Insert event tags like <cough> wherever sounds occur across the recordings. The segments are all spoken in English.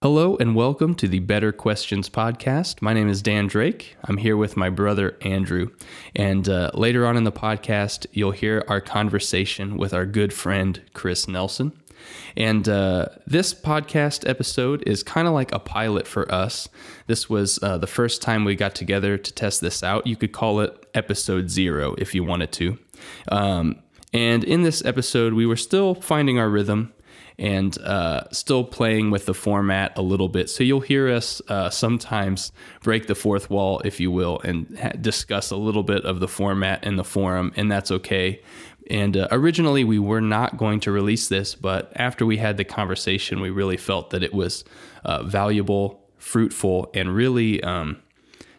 Hello and welcome to the Better Questions podcast. My name is Dan Drake. I'm here with my brother Andrew. And uh, later on in the podcast, you'll hear our conversation with our good friend Chris Nelson. And uh, this podcast episode is kind of like a pilot for us. This was uh, the first time we got together to test this out. You could call it episode zero if you wanted to. Um, and in this episode, we were still finding our rhythm and uh, still playing with the format a little bit. So you'll hear us uh, sometimes break the fourth wall, if you will, and ha- discuss a little bit of the format in the forum, and that's okay. And uh, originally, we were not going to release this, but after we had the conversation, we really felt that it was uh, valuable, fruitful, and really um,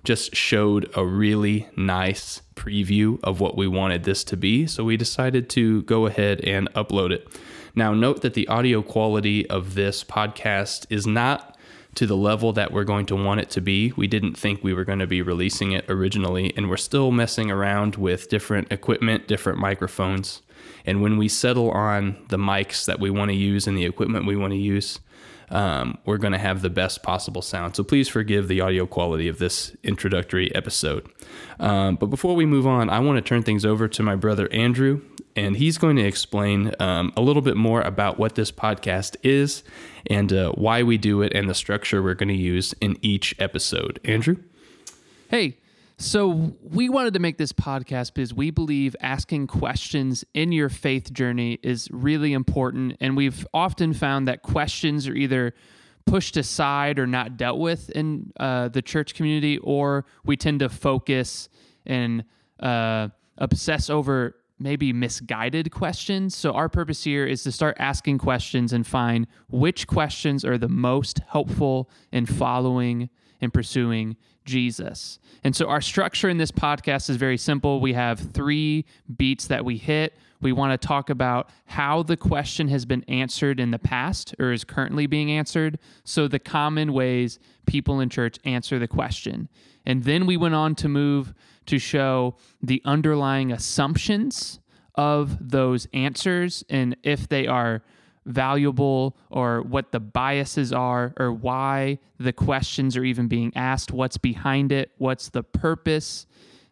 just showed a really nice preview of what we wanted this to be. So we decided to go ahead and upload it. Now, note that the audio quality of this podcast is not to the level that we're going to want it to be. We didn't think we were going to be releasing it originally, and we're still messing around with different equipment, different microphones. And when we settle on the mics that we want to use and the equipment we want to use, um, we're going to have the best possible sound. So please forgive the audio quality of this introductory episode. Um, but before we move on, I want to turn things over to my brother Andrew, and he's going to explain um, a little bit more about what this podcast is and uh, why we do it and the structure we're going to use in each episode. Andrew? Hey, so we wanted to make this podcast because we believe asking questions in your faith journey is really important. And we've often found that questions are either pushed aside or not dealt with in uh, the church community, or we tend to focus and uh, obsess over maybe misguided questions. So, our purpose here is to start asking questions and find which questions are the most helpful in following and pursuing Jesus. And so our structure in this podcast is very simple. We have three beats that we hit. We want to talk about how the question has been answered in the past or is currently being answered. So, the common ways people in church answer the question. And then we went on to move to show the underlying assumptions of those answers and if they are valuable or what the biases are or why the questions are even being asked, what's behind it, what's the purpose,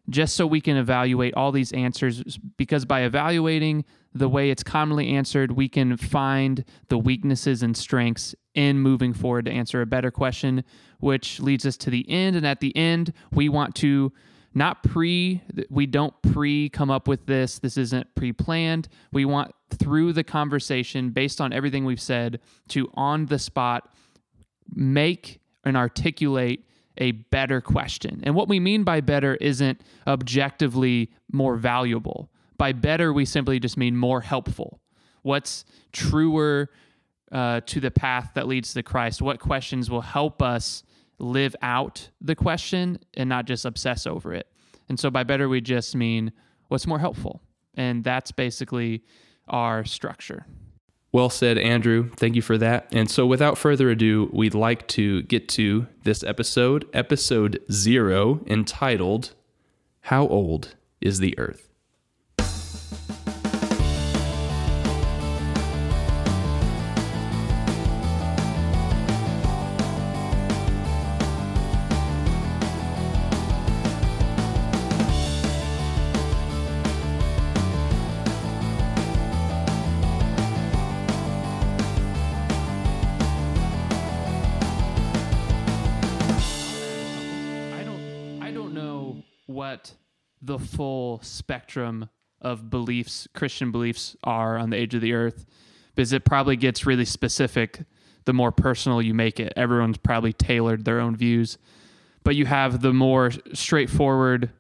just so we can evaluate all these answers. Because by evaluating the way it's commonly answered, we can find the weaknesses and strengths in moving forward to answer a better question, which leads us to the end. And at the end, we want to not pre we don't pre come up with this this isn't pre-planned we want through the conversation based on everything we've said to on the spot make and articulate a better question and what we mean by better isn't objectively more valuable by better we simply just mean more helpful what's truer uh, to the path that leads to christ what questions will help us live out the question and not just obsess over it. And so by better, we just mean what's more helpful. And that's basically our structure. Well said, Andrew. Thank you for that. And so, without further ado, we'd like to get to this episode, episode zero, entitled How Old is the Earth? The full spectrum of beliefs, Christian beliefs are on the age of the earth, because it probably gets really specific the more personal you make it. Everyone's probably tailored their own views, but you have the more straightforward,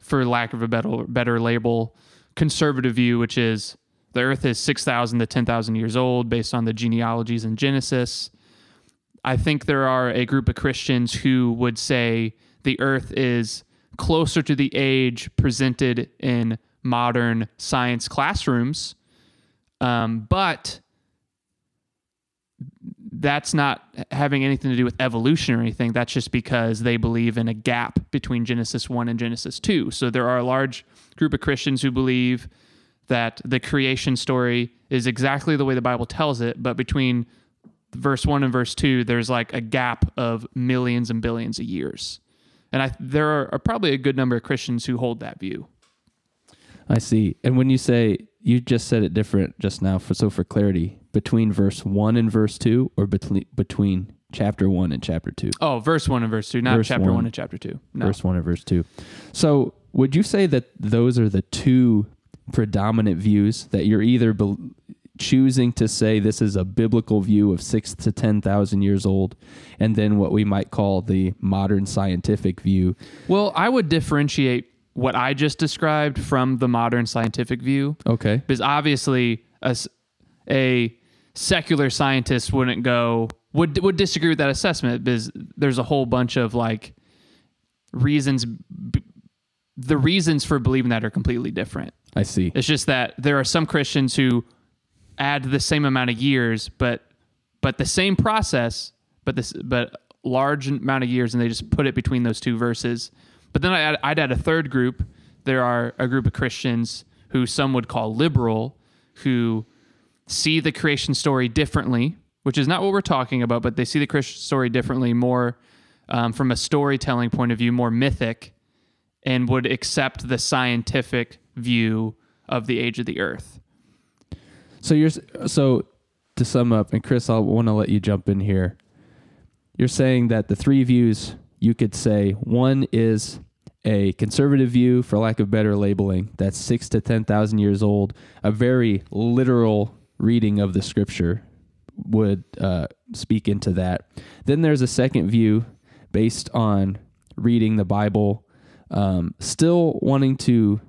for lack of a better better label, conservative view, which is the earth is 6,000 to 10,000 years old based on the genealogies in Genesis. I think there are a group of Christians who would say the earth is closer to the age presented in modern science classrooms. Um, but that's not having anything to do with evolution or anything. That's just because they believe in a gap between Genesis 1 and Genesis 2. So there are a large group of Christians who believe that the creation story is exactly the way the Bible tells it, but between verse 1 and verse 2 there's like a gap of millions and billions of years and I, there are, are probably a good number of christians who hold that view I see. And when you say you just said it different just now, for so for clarity, between verse one and verse two, or between between chapter one and chapter two. oh verse 1 and verse 2 not Verse chapter 1. 1 and chapter 2 no Verse one and verse two. So would you say that those are the two predominant views that you're either choosing to say this is a biblical view of six to ten thousand years old, and then what we might call the modern scientific view? well i would differentiate what i just described from the modern scientific view Okay. because obviously a secular scientist wouldn't go would would disagree with that assessment because there's a whole bunch of like reasons b- the reasons for believing that are completely different I see. it's just that there are some christians who add the same amount of years but but the same process but this but large amount of years and they just put it between those two verses. But then I add, I'd add a third group. There are a group of Christians who some would call liberal who see the creation story differently which is not what we're talking about but they see the Christian story differently more um, from a storytelling point of view more mythic and would accept the scientific view of the age of the earth So you're so to sum up, and Chris, I want to let you jump in here. You're saying that the three views you could say one is a conservative view, for lack of better labeling, that's six to ten thousand years old, a very literal reading of the scripture would uh, speak into that. Then there's a second view based on reading the Bible, um, still wanting to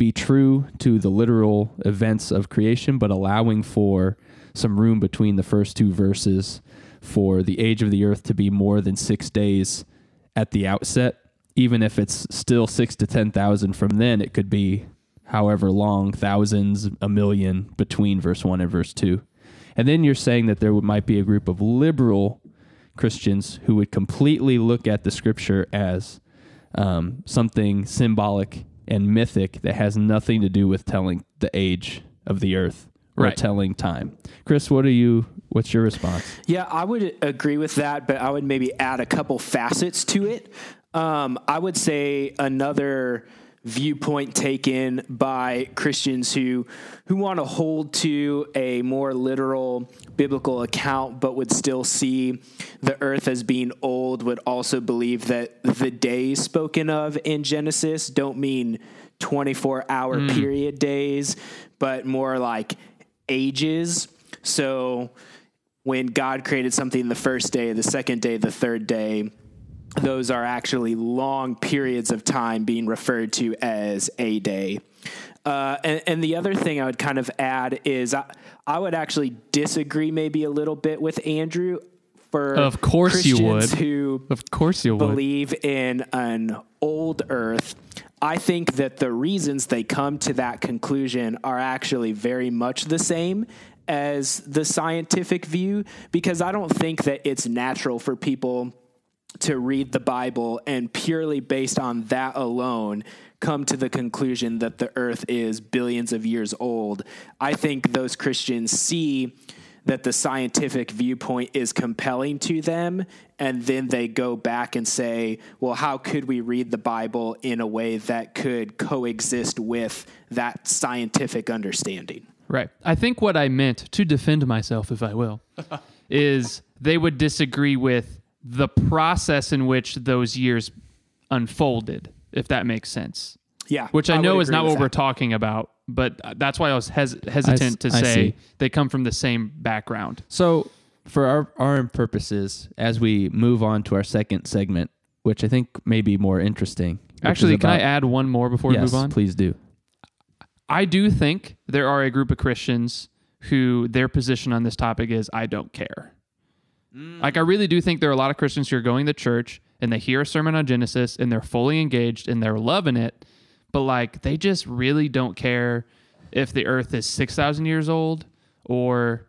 be true to the literal events of creation, but allowing for some room between the first two verses for the age of the earth to be more than six days at the outset. Even if it's still six to 10,000 from then, it could be however long, thousands, a million between verse one and verse two. And then you're saying that there might be a group of liberal Christians who would completely look at the scripture as um, something symbolic and mythic that has nothing to do with telling the age of the earth or Right. telling time. Chris, what are you? What's your response? Yeah, I would agree with that, but I would maybe add a couple facets to it. Um, I would say another viewpoint taken by Christians who who want to hold to a more literal biblical account, but would still see the earth as being old. Would also believe that the days spoken of in Genesis don't mean twenty four hour hmm. period days, but more like ages. So when God created something the first day, the second day, the third day, those are actually long periods of time being referred to as a day. Uh, and, and the other thing I would kind of add is I, I would actually disagree maybe a little bit with Andrew for Of course you would. who of course you would believe in an old earth. I think that the reasons they come to that conclusion are actually very much the same as the scientific view because I don't think that it's natural for people to read the Bible and purely based on that alone come to the conclusion that the earth is billions of years old. I think those Christians see that the scientific viewpoint is compelling to them and then they go back and say, well, how could we read the Bible in a way that could coexist with that scientific understanding? Right. I think what I meant to defend myself, if I will, <laughs> is they would disagree with the process in which those years unfolded, if that makes sense. Yeah. Which I, would know is not with what we're talking about, but that's why I was hes- hesitant to I say see. they come from the same background. So, for our our purposes, as we move on to our second segment, which I think may be more interesting. which is Actually, can I add one more before yes, we move on? please do. I do think there are a group of Christians who their position on this topic is I don't care. Like I really do think there are a lot of Christians who are going to church and they hear a sermon on Genesis and they're fully engaged and they're loving it, but like they just really don't care if the earth is 6,000 years old or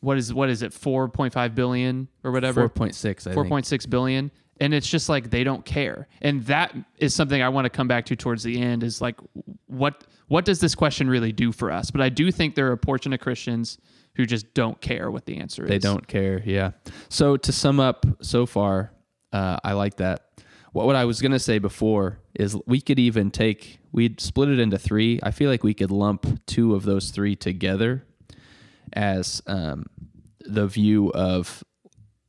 what is what is it 4.5 billion or whatever Four point six. I four think. point six billion, and it's just like they don't care, and that is something I want to come back to towards the end. Is like what what does this question really do for us? But I do think there are a portion of Christians who just don't care what the answer They is. They don't care. Yeah. So to sum up so far, uh, I like that. What, what I was going to say before is we could even take, we'd split it into three. I feel like we could lump two of those three together as um, the view of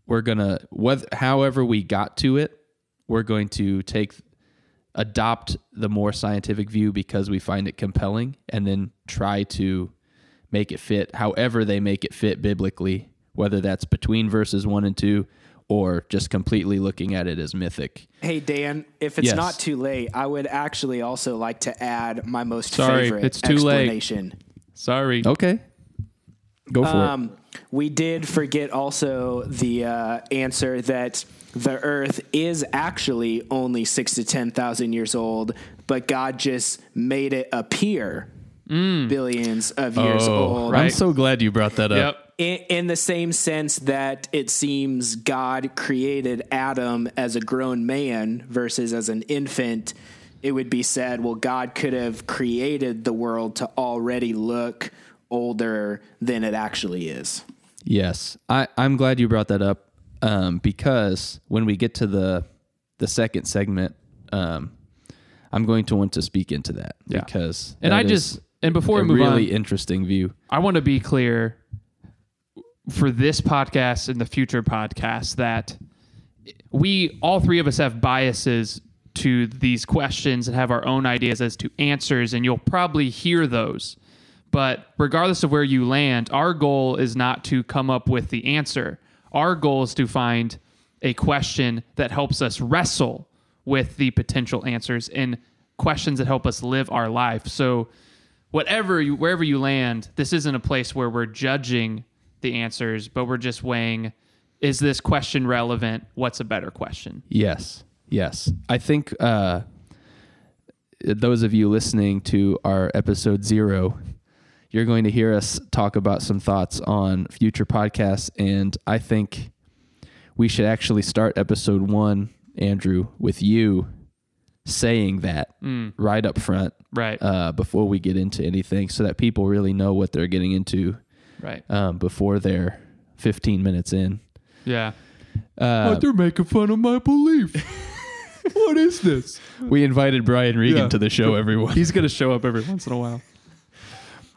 we're going to, whether, however we got to it, we're going to take, adopt the more scientific view because we find it compelling and then try to make it fit however they make it fit biblically, whether that's between verses one and two or just completely looking at it as mythic. Hey Dan, if it's Yes. not too late, I would actually also like to add my most Sorry, favorite it's too late. Sorry. Okay. Go for it. Um, we did forget also the uh, answer that the Earth is actually only six to ten thousand years old, but God just made it appear billions of years Oh, old. I'm so glad you brought that up. Yep. In, in the same sense that it seems God created Adam as a grown man versus as an infant, it would be said, well, God could have created the world to already look older than it actually is. Yes, I, I'm glad you brought that up um, because when we get to the the second segment, um, I'm going to want to speak into that Yeah. because And that I is just and before a we move really on, interesting view. I want to be clear for this podcast and the future podcasts that we all three of us have biases to these questions and have our own ideas as to answers and you'll probably hear those. But regardless of where you land our goal is not to come up with the answer. Our goal is to find a question that helps us wrestle with the potential answers and questions that help us live our life. So whatever you wherever you land, this isn't a place where we're judging the answers, but we're just weighing is this question relevant? What's a better question? Yes, yes. I think uh, those of you listening to our episode zero, you're going to hear us talk about some thoughts on future podcasts, and I think we should actually start episode one, Andrew, with you saying that right up front Right. uh, before we get into anything, so that people really know what they're getting into right. um, before they're 15 minutes in. Yeah. Uh, they're making fun of my belief. <laughs> what is this? we invited Brian Regan Yeah. to the show, everyone. He's going to show up every once in a while.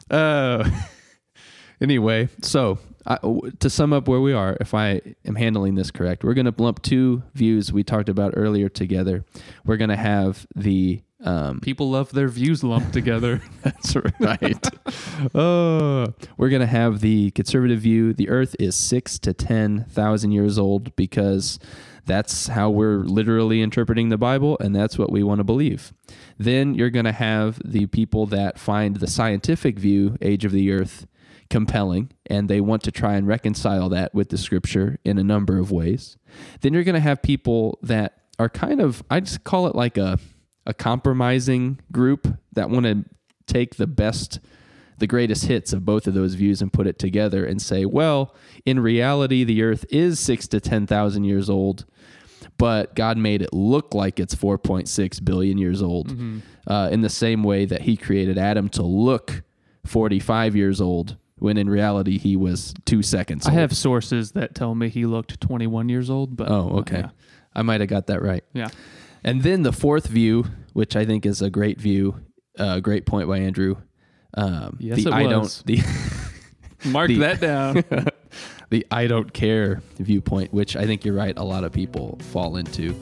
Uh, <laughs> anyway, so I, to sum up where we are, if I am handling this correct, we're going to lump two views we talked about earlier together. We're going to have the um, People love their views lumped together. <laughs> that's right. oh, <laughs> we're going to have the conservative view. The Earth is six to ten thousand years old because that's how we're literally interpreting the Bible, and that's what we want to believe. Then you're going to have the people that find the scientific view, age of the Earth, compelling, and they want to try and reconcile that with the Scripture in a number of ways. Then you're going to have people that are kind of, I just call it like a a compromising group that want to take the best the greatest hits of both of those views and put it together and say well in reality the earth is 6 to 10,000 years old but God made it look like it's 4.6 billion years old uh, in the same way that he created Adam to look 45 years old when in reality he was 2 seconds I old. have sources that tell me he looked 21 years old, but Oh, okay. Yeah. I might have got that right. yeah. And then the fourth view, which I think is a great view, a great point by Andrew. Um, Yes, the it I was. don't the <laughs> Mark The- that down. <laughs> the I don't care viewpoint, which I think you're right. A lot of people fall into.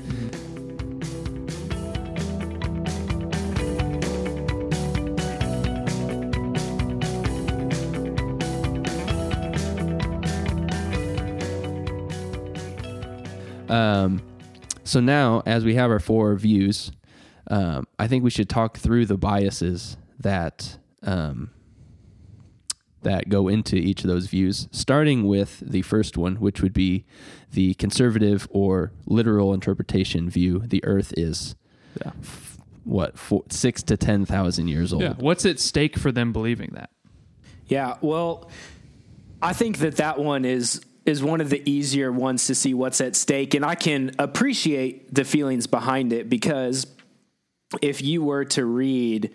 Um, so now, as we have our four views, um, I think we should talk through the biases that um, that go into each of those views, starting with the first one, which would be the conservative or literal interpretation view. The Earth is yeah. what four, six to ten thousand years old. Yeah. What's at stake for them believing that? Yeah, well, I think that that one is is one of the easier ones to see what's at stake, and I can appreciate the feelings behind it because if you were to read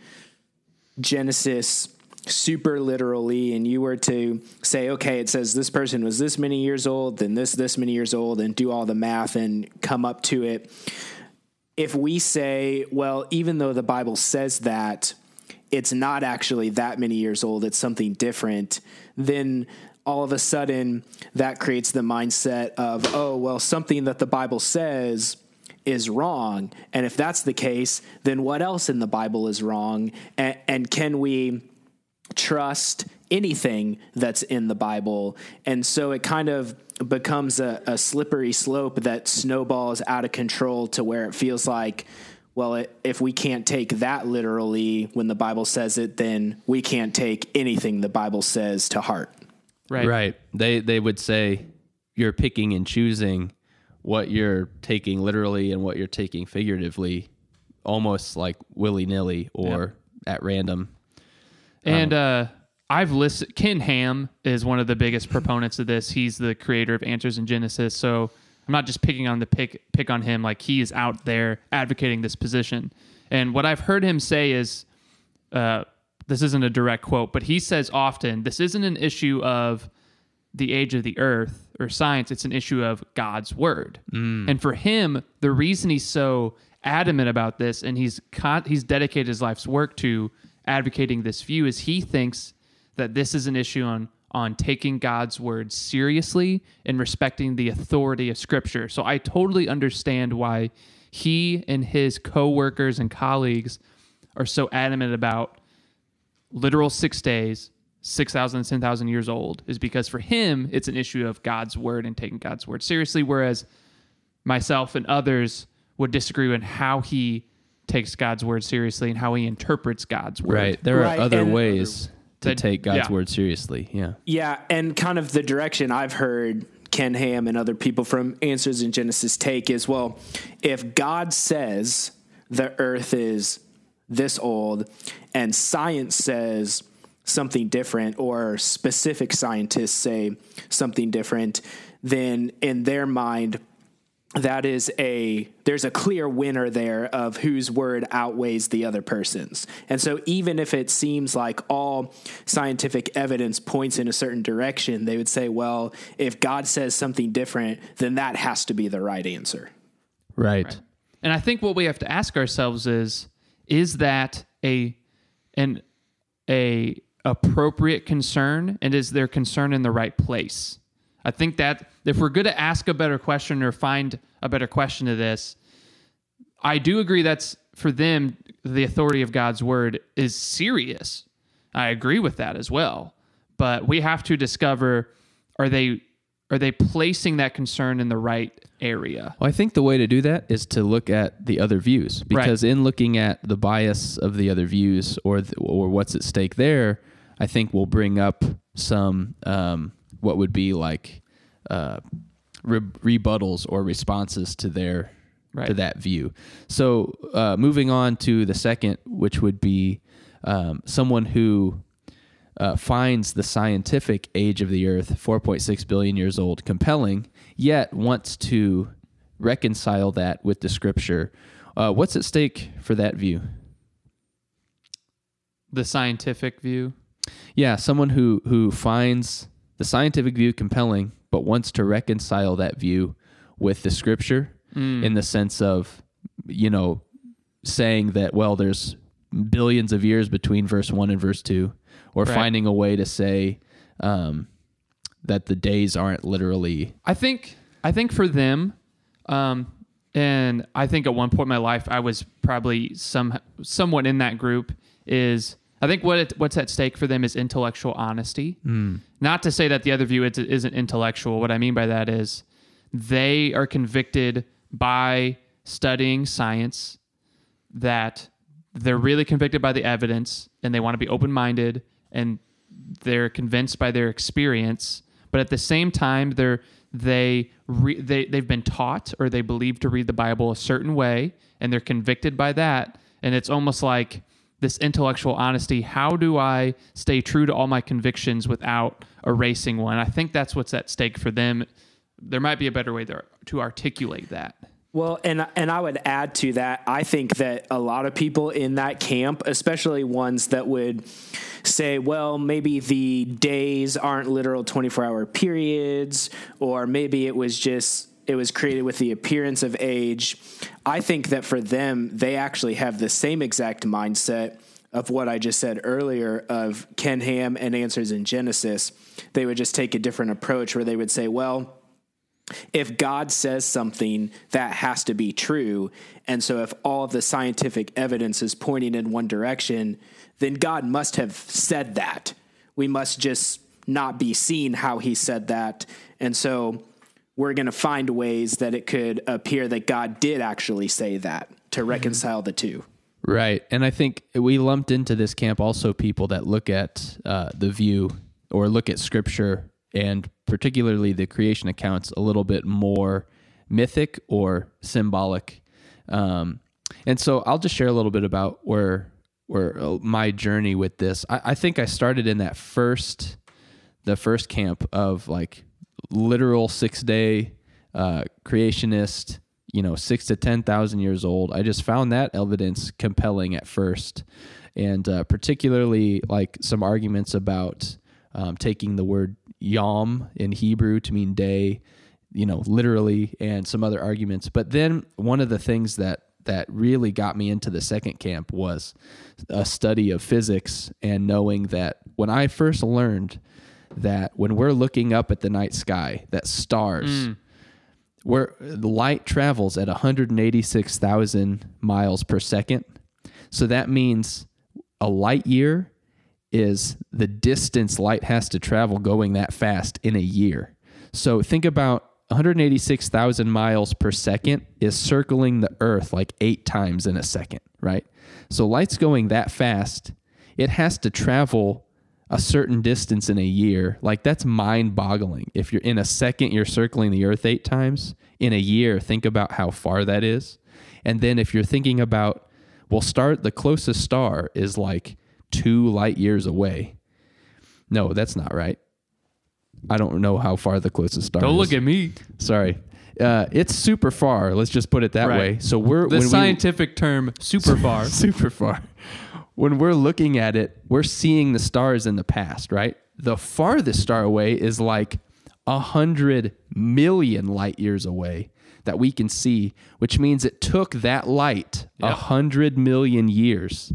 Genesis super literally and you were to say okay it says this person was this many years old then this this many years old and do all the math and come up to it if we say well even though the bible says that it's not actually that many years old it's something different then all of a sudden that creates the mindset of oh well something that the bible says is wrong and if that's the case then what else in the bible is wrong and, and can we trust anything that's in the Bible. And so it kind of becomes a, a, slippery slope that snowballs out of control to where it feels like, well, if we can't take that literally when the Bible says it, then we can't take anything the Bible says to heart. Right. Right. They they would say you're picking and choosing what you're taking literally and what you're taking figuratively, almost like willy nilly or yep. at random. And uh, I've listened. Ken Ham is one of the biggest proponents of this. He's the creator of Answers in Genesis. So I'm not just picking on the pick pick on him. Like he is out there advocating this position. And what I've heard him say is, uh, this isn't a direct quote, but he says often, this isn't an issue of the age of the earth or science. It's an issue of God's word. Mm. And for him, the reason he's so adamant about this and he's con- he's dedicated his life's work to advocating this view is he thinks that this is an issue on on taking God's word seriously and respecting the authority of scripture. So I totally understand why he and his coworkers and colleagues are so adamant about literal 6 days, 6,000 10,000 years old is because for him it's an issue of God's word and taking God's word seriously whereas myself and others would disagree on how he takes God's word seriously and how he interprets God's word. Right. There right. are other and ways to take God's yeah. word seriously. Yeah. Yeah. And kind of the direction I've heard Ken Ham and other people from Answers in Genesis take is well, if God says the earth is this old and science says something different or specific scientists say something different, then in their mind, that is a there's a clear winner there of whose word outweighs the other person's. And so even if it seems like all scientific evidence points in a certain direction, they would say, well, if God says something different, then that has to be the right answer. Right. right. And I think what we have to ask ourselves is is that a an a appropriate concern and is their concern in the right place? I think that if we're going to ask a better question or find a better question to this, I do agree that's for them, the authority of God's word is serious. I agree with that as well. But we have to discover are they are they placing that concern in the right area? Well, I think the way to do that is to look at the other views because right. in looking at the bias of the other views or the, or what's at stake there, I think will bring up some um, what would be like uh, re- rebuttals or responses to their right. to that view. So uh, moving on to the second, which would be um, someone who uh, finds the scientific age of the Earth, 4.6 billion years old, compelling, yet wants to reconcile that with the Scripture. Uh, what's at stake for that view? The scientific view. Yeah, someone who who finds the scientific view compelling, but wants to reconcile that view with the scripture mm. in the sense of, you know, saying that, well, there's billions of years between verse one and verse two, or right. finding a way to say um, that the days aren't literally. I think, I think for them, um, and I think at one point in my life I was probably some somewhat in that group is I think what it, what's at stake for them is intellectual honesty. Mm. Not to say that the other view isn't intellectual. What I mean by that is they are convicted by studying science that they're really convicted by the evidence and they want to be open minded and they're convinced by their experience. But at the same time, they're they re, they they've been taught or they believe to read the Bible a certain way and they're convicted by that. And it's almost like this intellectual honesty. How do I stay true to all my convictions without erasing one? I think that's what's at stake for them. There might be a better way to articulate that. Well, and and I would add to that. I think that a lot of people in that camp, especially ones that would say, well, maybe the days aren't literal 24-hour periods or maybe it was just it was created with the appearance of age. I think that for them, they actually have the same exact mindset of what I just said earlier of Ken Ham and Answers in Genesis. They would just take a different approach where they would say, well, if God says something, that has to be true. And so, if all of the scientific evidence is pointing in one direction, then God must have said that. We must just not be seeing how he said that. And so, we're going to find ways that it could appear that God did actually say that to mm-hmm. reconcile the two. Right. And I think we lumped into this camp also people that look at uh, the view or look at scripture and particularly the creation accounts a little bit more mythic or symbolic. Um, and so I'll just share a little bit about where where uh, my journey with this. I, I think I started in that first the first camp of like literal six day uh, creationist, you know, six to 10,000 years old. I just found that evidence compelling at first. And uh, particularly like some arguments about um, taking the word yom in Hebrew to mean day, you know, literally, and some other arguments. But then one of the things that that really got me into the second camp was a study of physics and knowing that when I first learned that when we're looking up at the night sky, that stars, mm. where the light travels at 186,000 miles per second. So that means a light year is the distance light has to travel going that fast in a year. So think about 186,000 miles per second is circling the earth like 8 times in a second, right? So light's going that fast, it has to travel a certain distance in a year, like that's mind boggling. If you're in a second, you're circling the earth eight times. In a year, think about how far that is. And then if you're thinking about, well, start the closest star is like two light years away. No, that's not right. I don't know how far the closest star is. don't is. look at me. Sorry. Uh, it's super far. Let's just put it that right. way. So we're the scientific we, term super <laughs> far. super far when we're looking at it, we're seeing the stars in the past, right? The farthest star away is like a hundred million light years away that we can see, which means it took that light a yep. hundred million years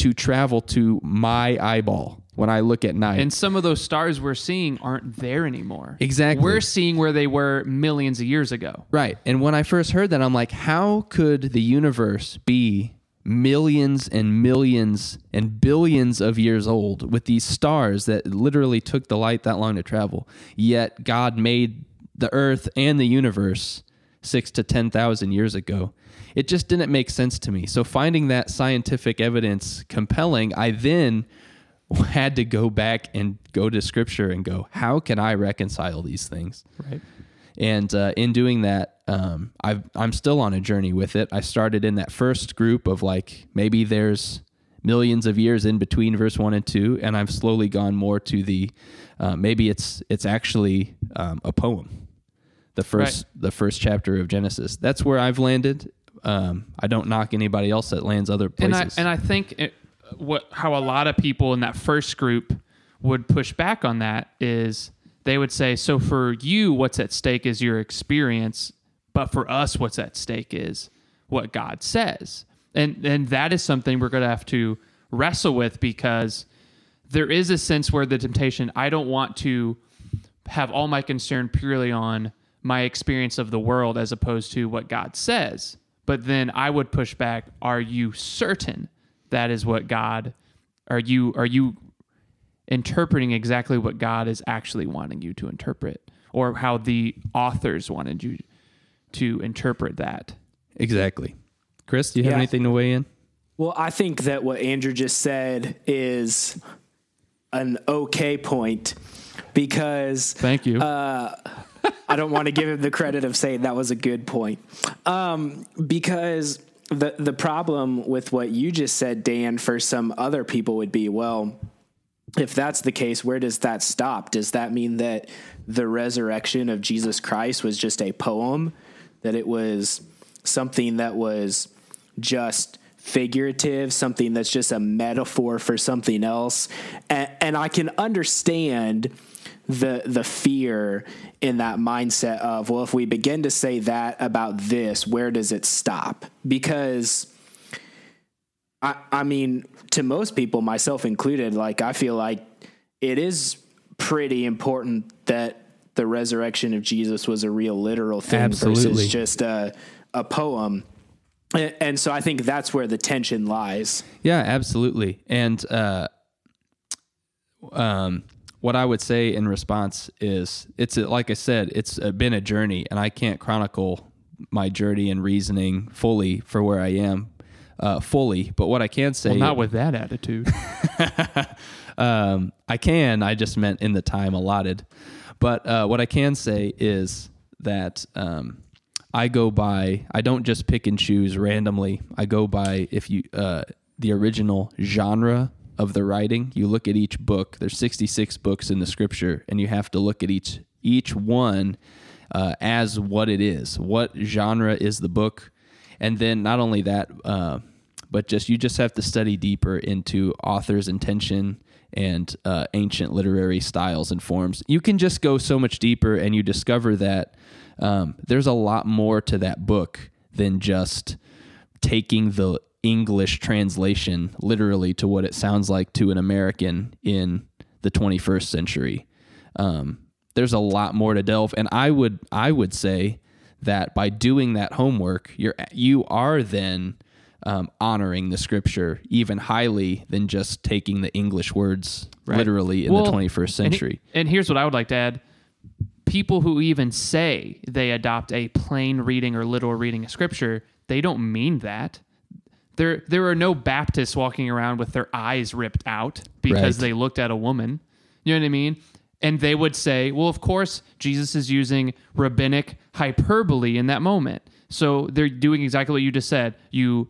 to travel to my eyeball when I look at night. And some of those stars we're seeing aren't there anymore. Exactly. We're seeing where they were millions of years ago. Right. And when I first heard that, I'm like, how could the universe be millions and millions and billions of years old with these stars that literally took the light that long to travel. Yet God made the earth and the universe six to 10,000 years ago. It just didn't make sense to me. So, finding that scientific evidence compelling, I then <laughs> had to go back and go to scripture and go, how can I reconcile these things? Right. And uh, in doing that, um, i am still on a journey with it. I started in that first group of like maybe there's millions of years in between verse one and two, and I've slowly gone more to the uh, maybe it's it's actually um, a poem, the first right. the first chapter of Genesis. That's where I've landed. Um, I don't knock anybody else that lands other places. And I, and I think it, what how a lot of people in that first group would push back on that is they would say, so for you, what's at stake is your experience, but for us, what's at stake is what God says. And and that is something we're going to have to wrestle with because there is a sense where the temptation, I don't want to have all my concern purely on my experience of the world as opposed to what God says. But then I would push back, are you certain that is what God are you are you interpreting exactly what God is actually wanting you to interpret or how the authors wanted you to interpret that. Exactly. Chris, do you have yeah. anything to weigh in? Well, I think that what Andrew just said is an okay point because. Thank you. Uh, I don't want to give him the credit of saying that was a good point. Um, because the the problem with what you just said, Dan, for some other people would be, well, if that's the case, where does that stop? Does that mean that the resurrection of Jesus Christ was just a poem? That it was something that was just figurative, something that's just a metaphor for something else. And, and I can understand the the fear in that mindset of well if we begin to say that about this where does it stop because I, I mean, to most people, myself included, like I feel like it is pretty important that the resurrection of Jesus was a real literal thing Absolutely. versus just a, a poem. And, and so I think that's where the tension lies. Yeah, absolutely. And uh, um, what I would say in response is, it's a, like I said, it's a, been a journey, and I can't chronicle my journey and reasoning fully for where I am uh, fully. But what I can say, Well, not with that attitude. <laughs> um, I can. I just meant in the time allotted. But uh, what I can say is that um, I go by. I don't just pick and choose randomly. I go by if you uh, the original genre of the writing. You look at each book. There's 66 books in the Scripture, and you have to look at each each one uh, as what it is. What genre is the book? And then not only that, uh, but just you just have to study deeper into author's intention and uh, ancient literary styles and forms. You can just go so much deeper, and you discover that um, there's a lot more to that book than just taking the English translation literally to what it sounds like to an American in the 21st century. Um, there's a lot more to delve, and I would I would say that by doing that homework, you're you are then um, honoring the scripture even highly than just taking the English words literally in Well, the 21st and he- century. And, here's what I would like to add. People who even say they adopt a plain reading or literal reading of scripture, they don't mean that. There there are no Baptists walking around with their eyes ripped out because Right. they looked at a woman. You know what I mean? And they would say, well, of course, Jesus is using rabbinic hyperbole in that moment. So they're doing exactly what you just said. You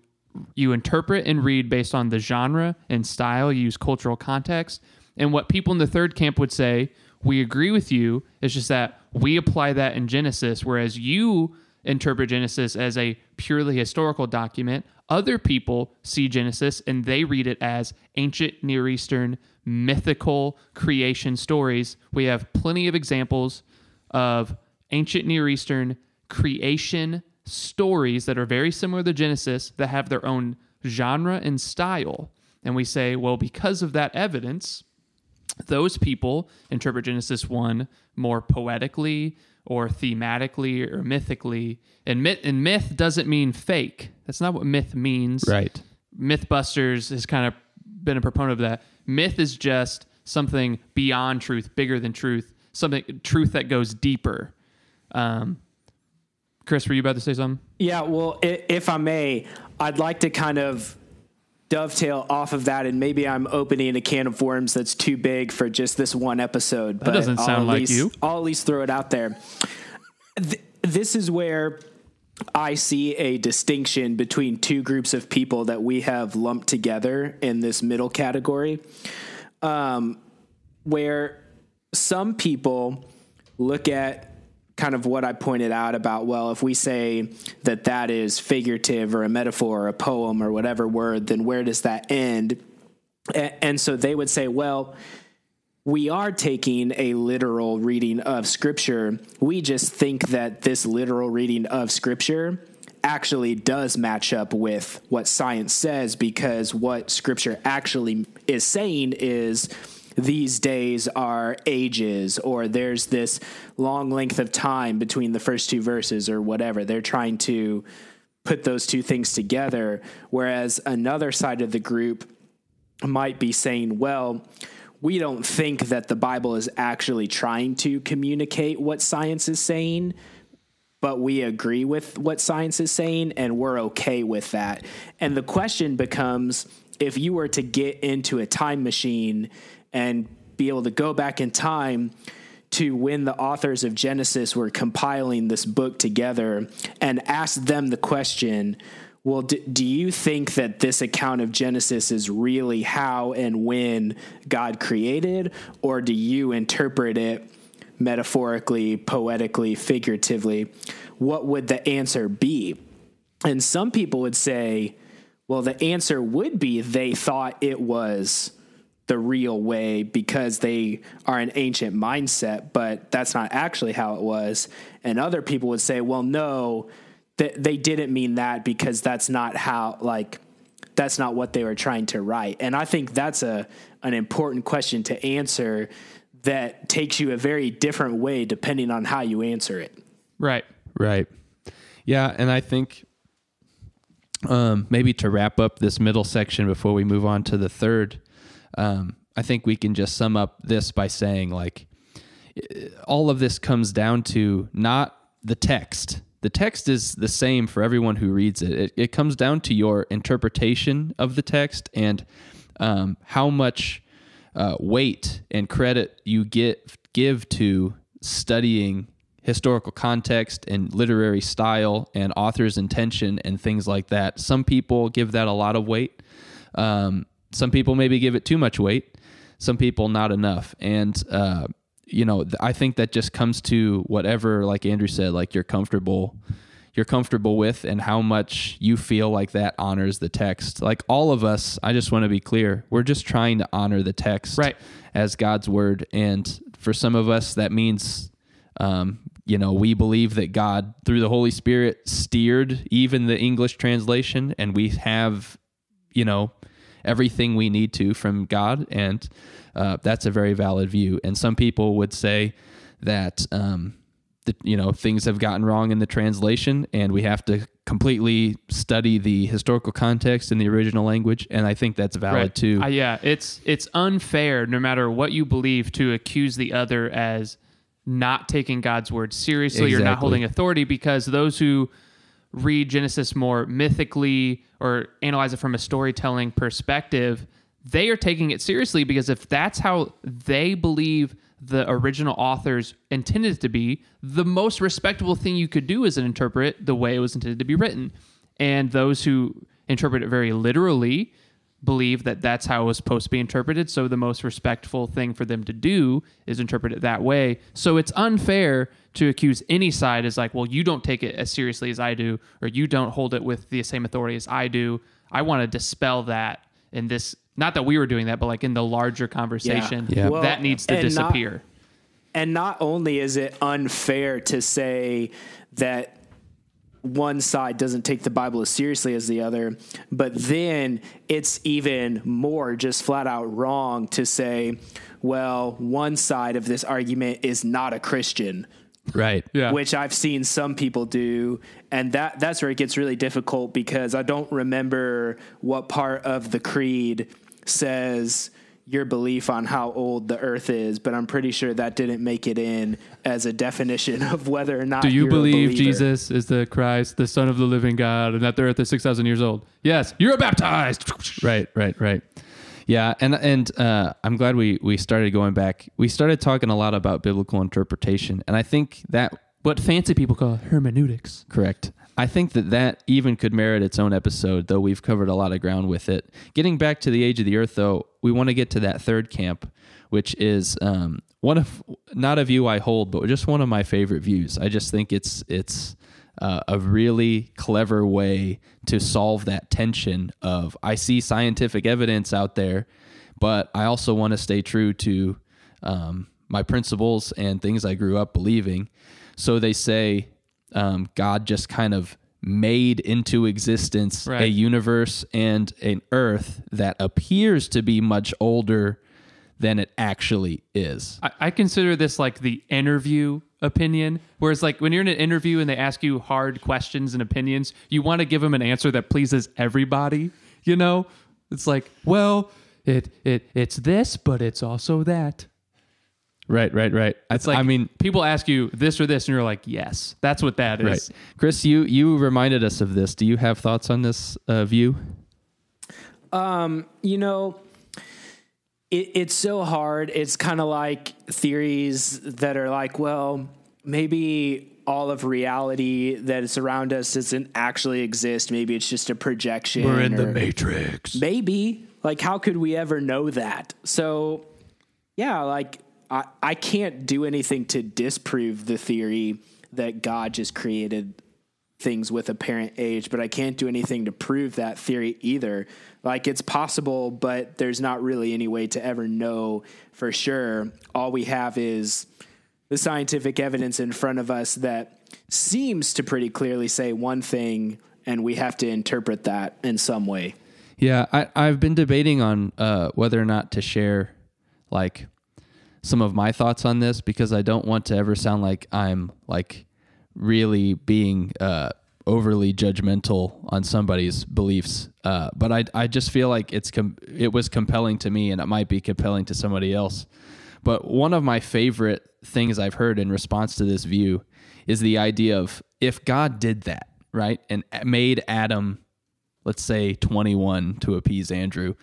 you interpret and read based on the genre and style, you use cultural context. And what people in the third camp would say, we agree with you, it's just that we apply that in Genesis, whereas you interpret Genesis as a purely historical document. Other people see Genesis and they read it as ancient Near Eastern mythical creation stories. We have plenty of examples of ancient Near Eastern creation stories that are very similar to Genesis that have their own genre and style. And we say, well, because of that evidence, those people interpret Genesis 1 more poetically or thematically or mythically. And myth, and myth doesn't mean fake. That's not what myth means. Right. Mythbusters has kind of been a proponent of that. Myth is just something beyond truth, bigger than truth, something truth that goes deeper. Um, Chris, were you about to say something? Yeah, well, if I may, I'd like to kind of dovetail off of that, and maybe I'm opening a can of worms that's too big for just this one episode. That doesn't sound at like least, you. I'll at least throw it out there. Th- this is where I see a distinction between two groups of people that we have lumped together in this middle category, um, where some people look at kind of what I pointed out about, well, if we say that that is figurative or a metaphor or a poem or whatever word, then where does that end? And so they would say, well, we are taking a literal reading of scripture. We just think that this literal reading of scripture actually does match up with what science says because what scripture actually is saying is these days are ages or there's this long length of time between the first two verses or whatever. They're trying to put those two things together whereas another side of the group might be saying, well, we don't think that the Bible is actually trying to communicate what science is saying, but we agree with what science is saying and we're okay with that. And the question becomes if you were to get into a time machine and be able to go back in time to when the authors of Genesis were compiling this book together and ask them the question, well, do, do you think that this account of Genesis is really how and when God created, or do you interpret it metaphorically, poetically, figuratively? What would the answer be? And some people would say, well, the answer would be they thought it was the real way because they are an ancient mindset, but that's not actually how it was. And other people would say, well, no, th- they didn't mean that because that's not how, like, that's not what they were trying to write. And I think that's a an important question to answer that takes you a very different way depending on how you answer it. Right. Right. Yeah, and I think um, maybe to wrap up this middle section before we move on to the third, um, I think we can just sum up this by saying like all of this comes down to not the text. The text is the same for everyone who reads it. It, it comes down to your interpretation of the text and um, how much uh, weight and credit you get give to studying historical context and literary style and author's intention and things like that. Some people give that a lot of weight. Um, some people maybe give it too much weight. Some people not enough. And uh, you know, I think that just comes to whatever, like Andrew said, like you're comfortable you're comfortable with and how much you feel like that honors the text. Like all of us, I just want to be clear, we're just trying to honor the text right. as God's word. And for some of us, that means, um, you know, we believe that God, through the Holy Spirit, steered even the English translation, and we have, you know, everything we need to from God. And uh, that's a very valid view. And some people would say that, um, the, you know things have gotten wrong in the translation and we have to completely study the historical context in the original language and i think that's valid Right. too Uh, yeah, it's it's unfair, no matter what you believe, to accuse the other as not taking God's word seriously or not holding authority, because those who read Genesis more mythically or analyze it from a storytelling perspective, they are taking it seriously because if that's how they believe the original authors intended it to be, the most respectable thing you could do is interpret the way it was intended to be written. And those who interpret it very literally believe that that's how it was supposed to be interpreted. So the most respectful thing for them to do is interpret it that way. So it's unfair to accuse any side as like, well, you don't take it as seriously as I do, or you don't hold it with the same authority as I do. I want to dispel that in this. Not that we were doing that, but like in the larger conversation, Yeah. Well, that needs to and not- disappear. And not only is it unfair to say that one side doesn't take the Bible as seriously as the other, but then it's even more just flat out wrong to say, well, one side of this argument is not a Christian. right yeah. which I've seen some people do, and that that's where it gets really difficult because I don't remember what part of the creed says your belief on how old the earth is, but I'm pretty sure that didn't make it in as a definition of whether or not Do you you're believe believer. Jesus is the Christ, the Son of the living God, and that the earth is 6,000 years old? Yes. You're baptized. right right right yeah and and uh, i'm glad we we started going back we started talking a lot about biblical interpretation and i think that What fancy people call hermeneutics. Correct. I think that that even could merit its own episode, though we've covered a lot of ground with it. Getting back to the age of the earth, though, we want to get to that third camp, which is um, one of not a view I hold, but just one of my favorite views. I just think it's it's uh, a really clever way to solve that tension of I see scientific evidence out there, but I also want to stay true to um, my principles and things I grew up believing. So they say um, God just kind of made into existence a universe and an earth that appears to be much older than it actually is. I, I consider this like the interview opinion. Whereas, like, when you're in an interview and they ask you hard questions and opinions, you want to give them an answer that pleases everybody. You know, it's like, well, it it it's this, but it's also that. Right, right, right. It's like, I mean, people ask you this or this, and you're like, yes, that's what that is. right. Chris, you you reminded us of this. Do you have thoughts on this uh, view? you know, it, it's so hard. It's kind of like theories that are like, well, maybe all of reality that is around us doesn't actually exist. Maybe it's just a projection. or- Matrix. Maybe. Like, how could we ever know that? So, yeah, like, I, I can't do anything to disprove the theory that God just created things with apparent age, but I can't do anything to prove that theory either. Like it's possible, but there's not really any way to ever know for sure. All we have is the scientific evidence in front of us that seems to pretty clearly say one thing, and we have to interpret that in some way. Yeah, I, I've been debating on uh, whether or not to share like some of my thoughts on this because I don't want to ever sound like I'm like really being uh, overly judgmental on somebody's beliefs. Uh, but I, I just feel like it's com- it was compelling to me, and it might be compelling to somebody else. But one of my favorite things I've heard in response to this view is the idea of if God did that, right, and made Adam, let's say 21 to appease Andrew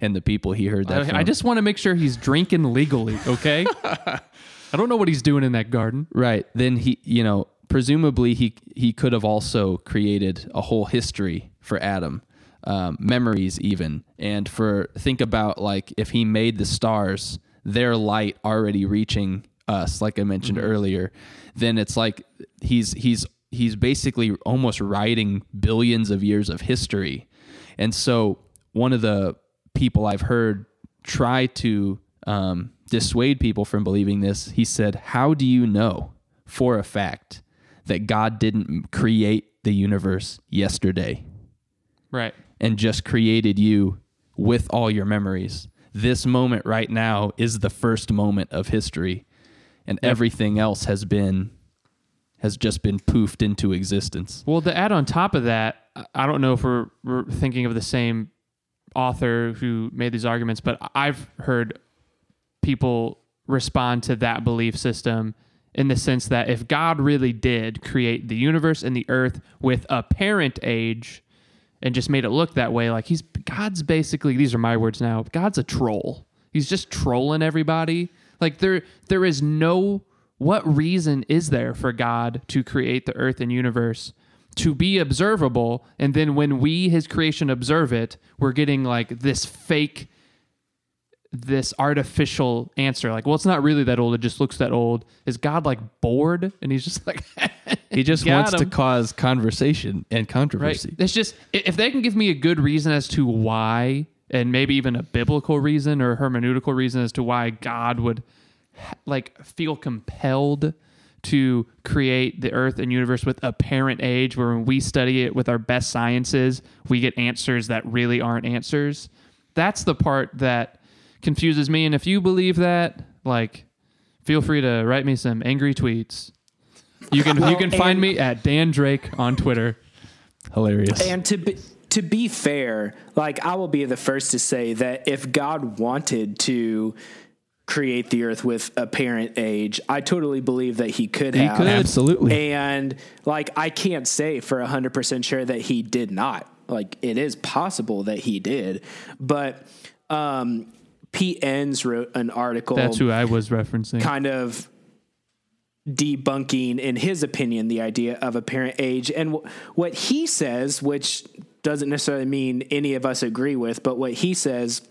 and the people he heard that I, from. I just want to make sure he's drinking legally, okay? <laughs> I don't know what he's doing in that garden. Right. Then he, you know, presumably he he could have also created a whole history for Adam, um, memories even, and for think about like if he made the stars, their light already reaching us, like I mentioned earlier, then it's like he's he's he's basically almost writing billions of years of history, and so one of the people I've heard try to um, dissuade people from believing this, he said, How do you know for a fact that God didn't create the universe yesterday Right. and just created you with all your memories? This moment right now is the first moment of history, and everything else has been has just been poofed into existence. Well, to add on top of that, I- I don't know if we're, we're thinking of the same author who made these arguments, but I've heard people respond to that belief system in the sense that if God really did create the universe and the earth with apparent age and just made it look that way, like he's God's basically these are my words now. God's a troll. He's just trolling everybody. Like there there is no what reason is there for God to create the earth and universe to be observable and then when we his creation observe it, we're getting like this fake this artificial answer. Like well it's not really that old. It just looks that old. Is god like bored? And he's just like <laughs> He just wants to cause conversation and right. Controversy. it's just if they can give me a good reason as to why and maybe even a biblical reason or hermeneutical reason as to why god would like feel compelled to create the earth and universe with apparent age where when we study it with our best sciences we get answers that really aren't answers. That's the part that confuses me and if you believe that like feel free to write me some angry tweets. You can you can find me at dan drake on twitter. Hilarious. And to be, to be fair, like I will be the first to say that if God wanted to create the earth with apparent age, I totally believe that he could have. could. Absolutely. And like I can't say for 100% sure that he did not. Like it is possible that he did. But um Pete Enns wrote an article That's who I was referencing. kind of debunking, in his opinion, the idea of apparent age. And w- what he says, which doesn't necessarily mean any of us agree with, but what he says,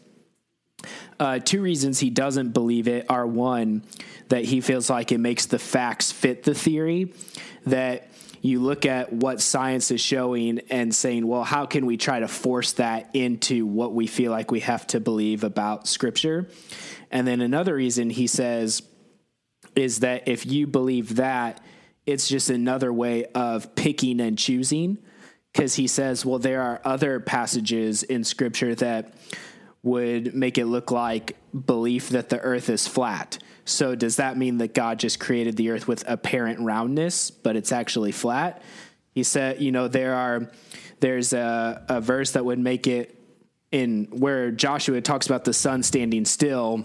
uh, two reasons he doesn't believe it are one, that he feels like it makes the facts fit the theory, that you look at what science is showing and saying, well, how can we try to force that into what we feel like we have to believe about scripture? And then another reason he says, is that if you believe that, it's just another way of picking and choosing. Because he says, well, there are other passages in scripture that would make it look like belief that the earth is flat. So, does that mean that God just created the earth with apparent roundness, but it's actually flat? He said, you know, there are, there's a, a verse that would make it in where Joshua talks about the sun standing still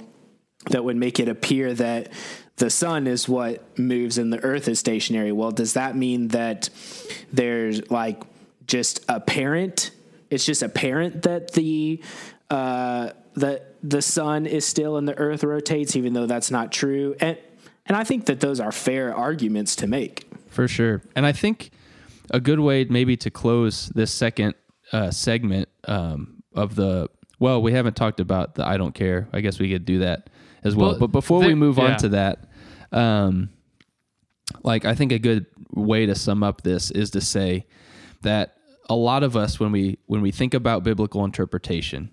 that would make it appear that the sun is what moves and the earth is stationary. Well, does that mean that there's like just apparent? It's just apparent that the uh, that the sun is still and the earth rotates, even though that's not true. And and I think that those are fair arguments to make. For sure. And I think a good way maybe to close this second uh, segment um, of the well, we haven't talked about the I don't care. I guess we could do that as well. Well, but before we there- move on to that, um, like I think a good way to sum up this is to say that a lot of us when we when we think about biblical interpretation,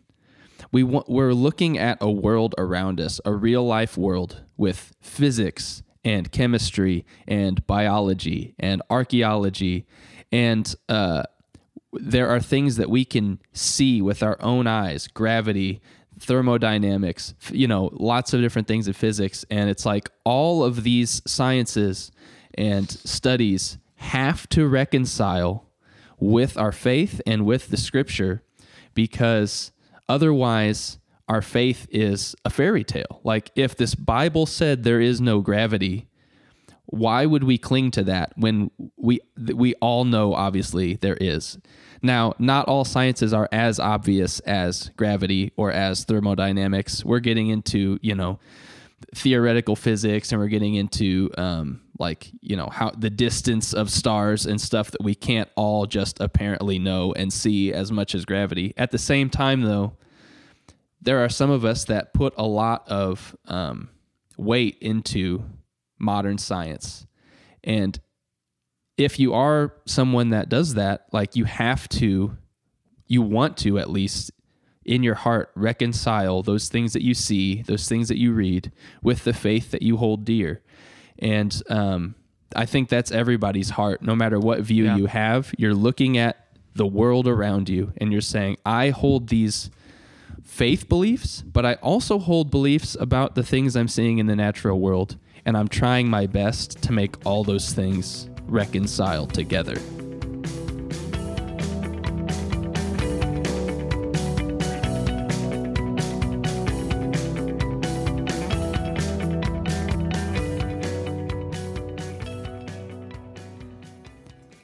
we we're looking at a world around us, a real life world with physics and chemistry and biology and archaeology. And uh, there are things that we can see with our own eyes gravity thermodynamics you know lots of different things in physics. And it's like all of these sciences and studies have to reconcile with our faith and with the scripture because otherwise our faith is a fairy tale. Like if this Bible said there is no gravity, why would we cling to that when we we all know obviously there is? Now, not all sciences are as obvious as gravity or as thermodynamics. We're getting into, you know, theoretical physics and we're getting into um, like you know how the distance of stars and stuff that we can't all just apparently know and see as much as gravity at the same time though there are some of us that put a lot of um, weight into modern science and if you are someone that does that like you have to you want to at least in your heart reconcile those things that you see, those things that you read, with the faith that you hold dear. And um, I think that's everybody's heart, no matter what view yeah. you have. You're looking at the world around you and you're saying, I hold these faith beliefs, but I also hold beliefs about the things I'm seeing in the natural world. And I'm trying my best to make all those things reconcile together.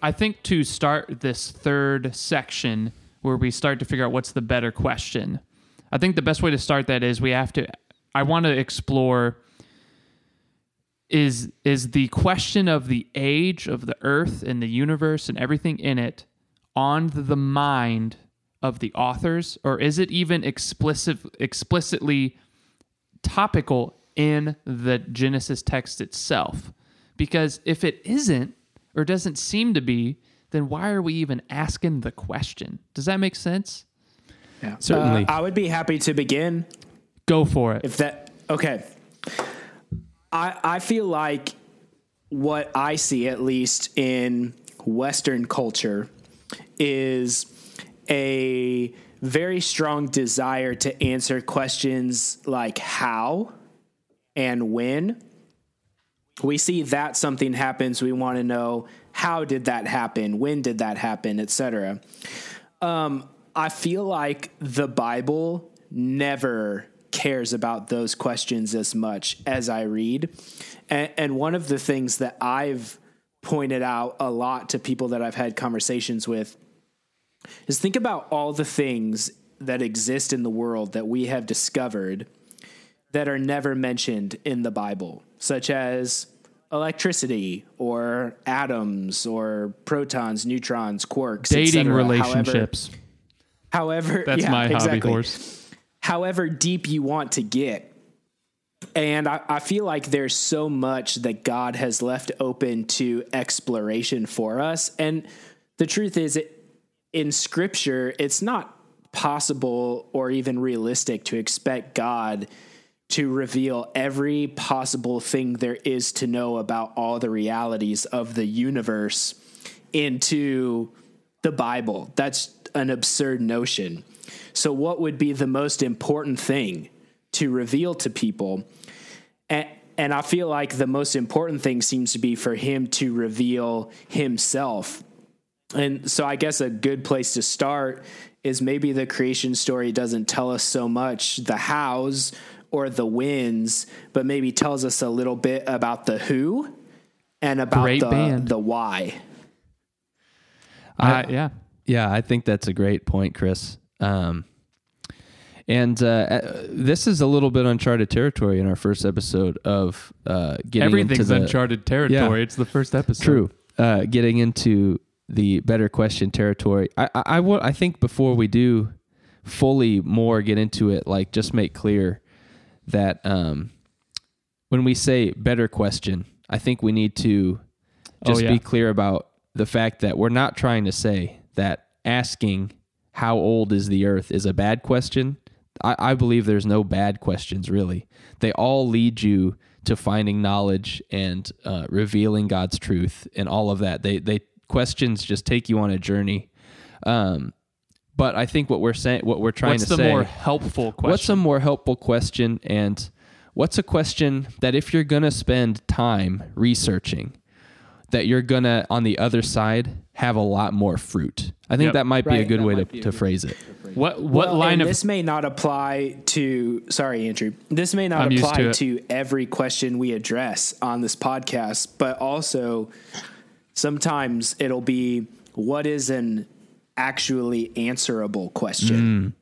I think to start this third section where we start to figure out what's the better question, I think the best way to start that is we have to. I want to explore is is the question of the age of the earth and the universe and everything in it on the mind of the authors or is it even explicit explicitly topical in the Genesis text itself because if it isn't or doesn't seem to be, then why are we even asking the question? Does that make sense? Yeah, certainly. Uh, I would be happy to begin. Go for it. If that okay, I I feel like what I see at least in Western culture is a very strong desire to answer questions like how and when we see that something happens, we want to know how did that happen, when did that happen, etc. Um, I feel like the Bible never cares about those questions as much as I read, and, and one of the things that I've pointed out a lot to people that I've had conversations with is think about all the things that exist in the world that we have discovered that are never mentioned in the Bible, such as electricity or atoms or protons, neutrons, quarks, dating relationships. However, however that's yeah, my exactly. hobby horse. However deep you want to get. And I, I, feel like there's so much that God has left open to exploration for us. And the truth is, it, in scripture, it's not possible or even realistic to expect God to reveal every possible thing there is to know about all the realities of the universe into the Bible. That's an absurd notion. So, what would be the most important thing to reveal to people? And, and I feel like the most important thing seems to be for him to reveal himself. And so, I guess a good place to start is maybe the creation story doesn't tell us so much the hows or the wins, but maybe tells us a little bit about the who and about great the, band. the why. Uh, yeah. Yeah, I think that's a great point, Chris. Um, and uh, uh, this is a little bit uncharted territory in our first episode of uh, getting Everything's into the, uncharted territory. Yeah, it's the first episode. True. Uh, getting into the better question territory. I, I, I, w- I think before we do fully more get into it, like just make clear that um, when we say better question, I think we need to just Oh, yeah. be clear about the fact that we're not trying to say that asking how old is the earth is a bad question. I, I believe there's no bad questions really. They all lead you to finding knowledge and uh, revealing God's truth and all of that. They they questions just take you on a journey. Um, but I think what we're saying, what we're trying What's to the say, more helpful question? What's a more helpful question? And what's a question that if you're going to spend time researching, that you're going to, on the other side, have a lot more fruit? I think Yep. that might be a good That way to, to phrase it. what what Well, line of this may not apply to sorry andrew this may not I'm apply to to, every question we address on this podcast but also sometimes it'll be what is an actually answerable question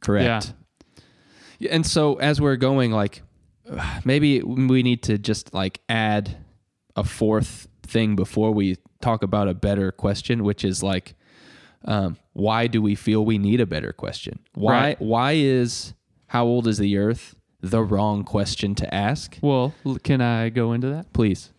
Correct. Yeah, And so as we're going, like <sighs> maybe we need to just like add a fourth thing before we talk about a better question, which is like, um, why do we feel we need a better question? Why Right. why is how old is the earth the wrong question to ask? well, can I go into that? Please.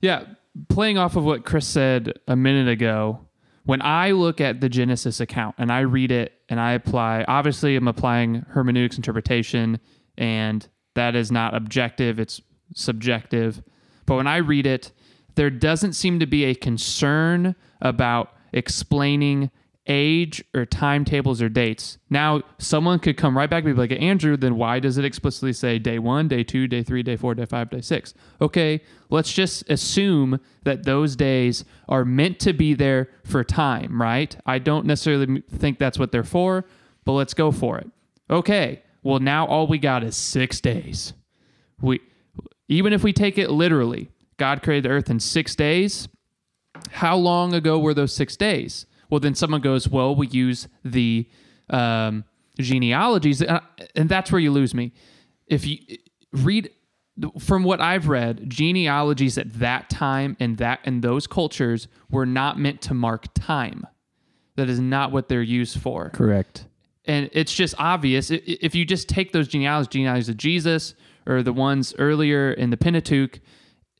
Yeah, playing off of what Chris said a minute ago, when I look at the Genesis account and I read it and I apply, obviously I'm applying hermeneutics interpretation, and that is not objective, it's subjective. But when I read it, there doesn't seem to be a concern about explaining age or timetables or dates. Now, someone could come right back and be like, Andrew, then why does it explicitly say day one, day two, day three, day four, day five, day six? Okay, let's just assume that those days are meant to be there for time, right? I don't necessarily think that's what they're for, but let's go for it. Okay, well, now all we got is six days. We, even if we take it literally, God created the earth in six days how long ago were those six days? Well, then someone goes, well, we use the um, genealogies, uh, and that's where you lose me. If you read from what I've read, genealogies at that time and that and those cultures were not meant to mark time. That is not what they're used for Correct. and it's just obvious if you just take those genealogies, genealogies of Jesus or the ones earlier in the Pentateuch,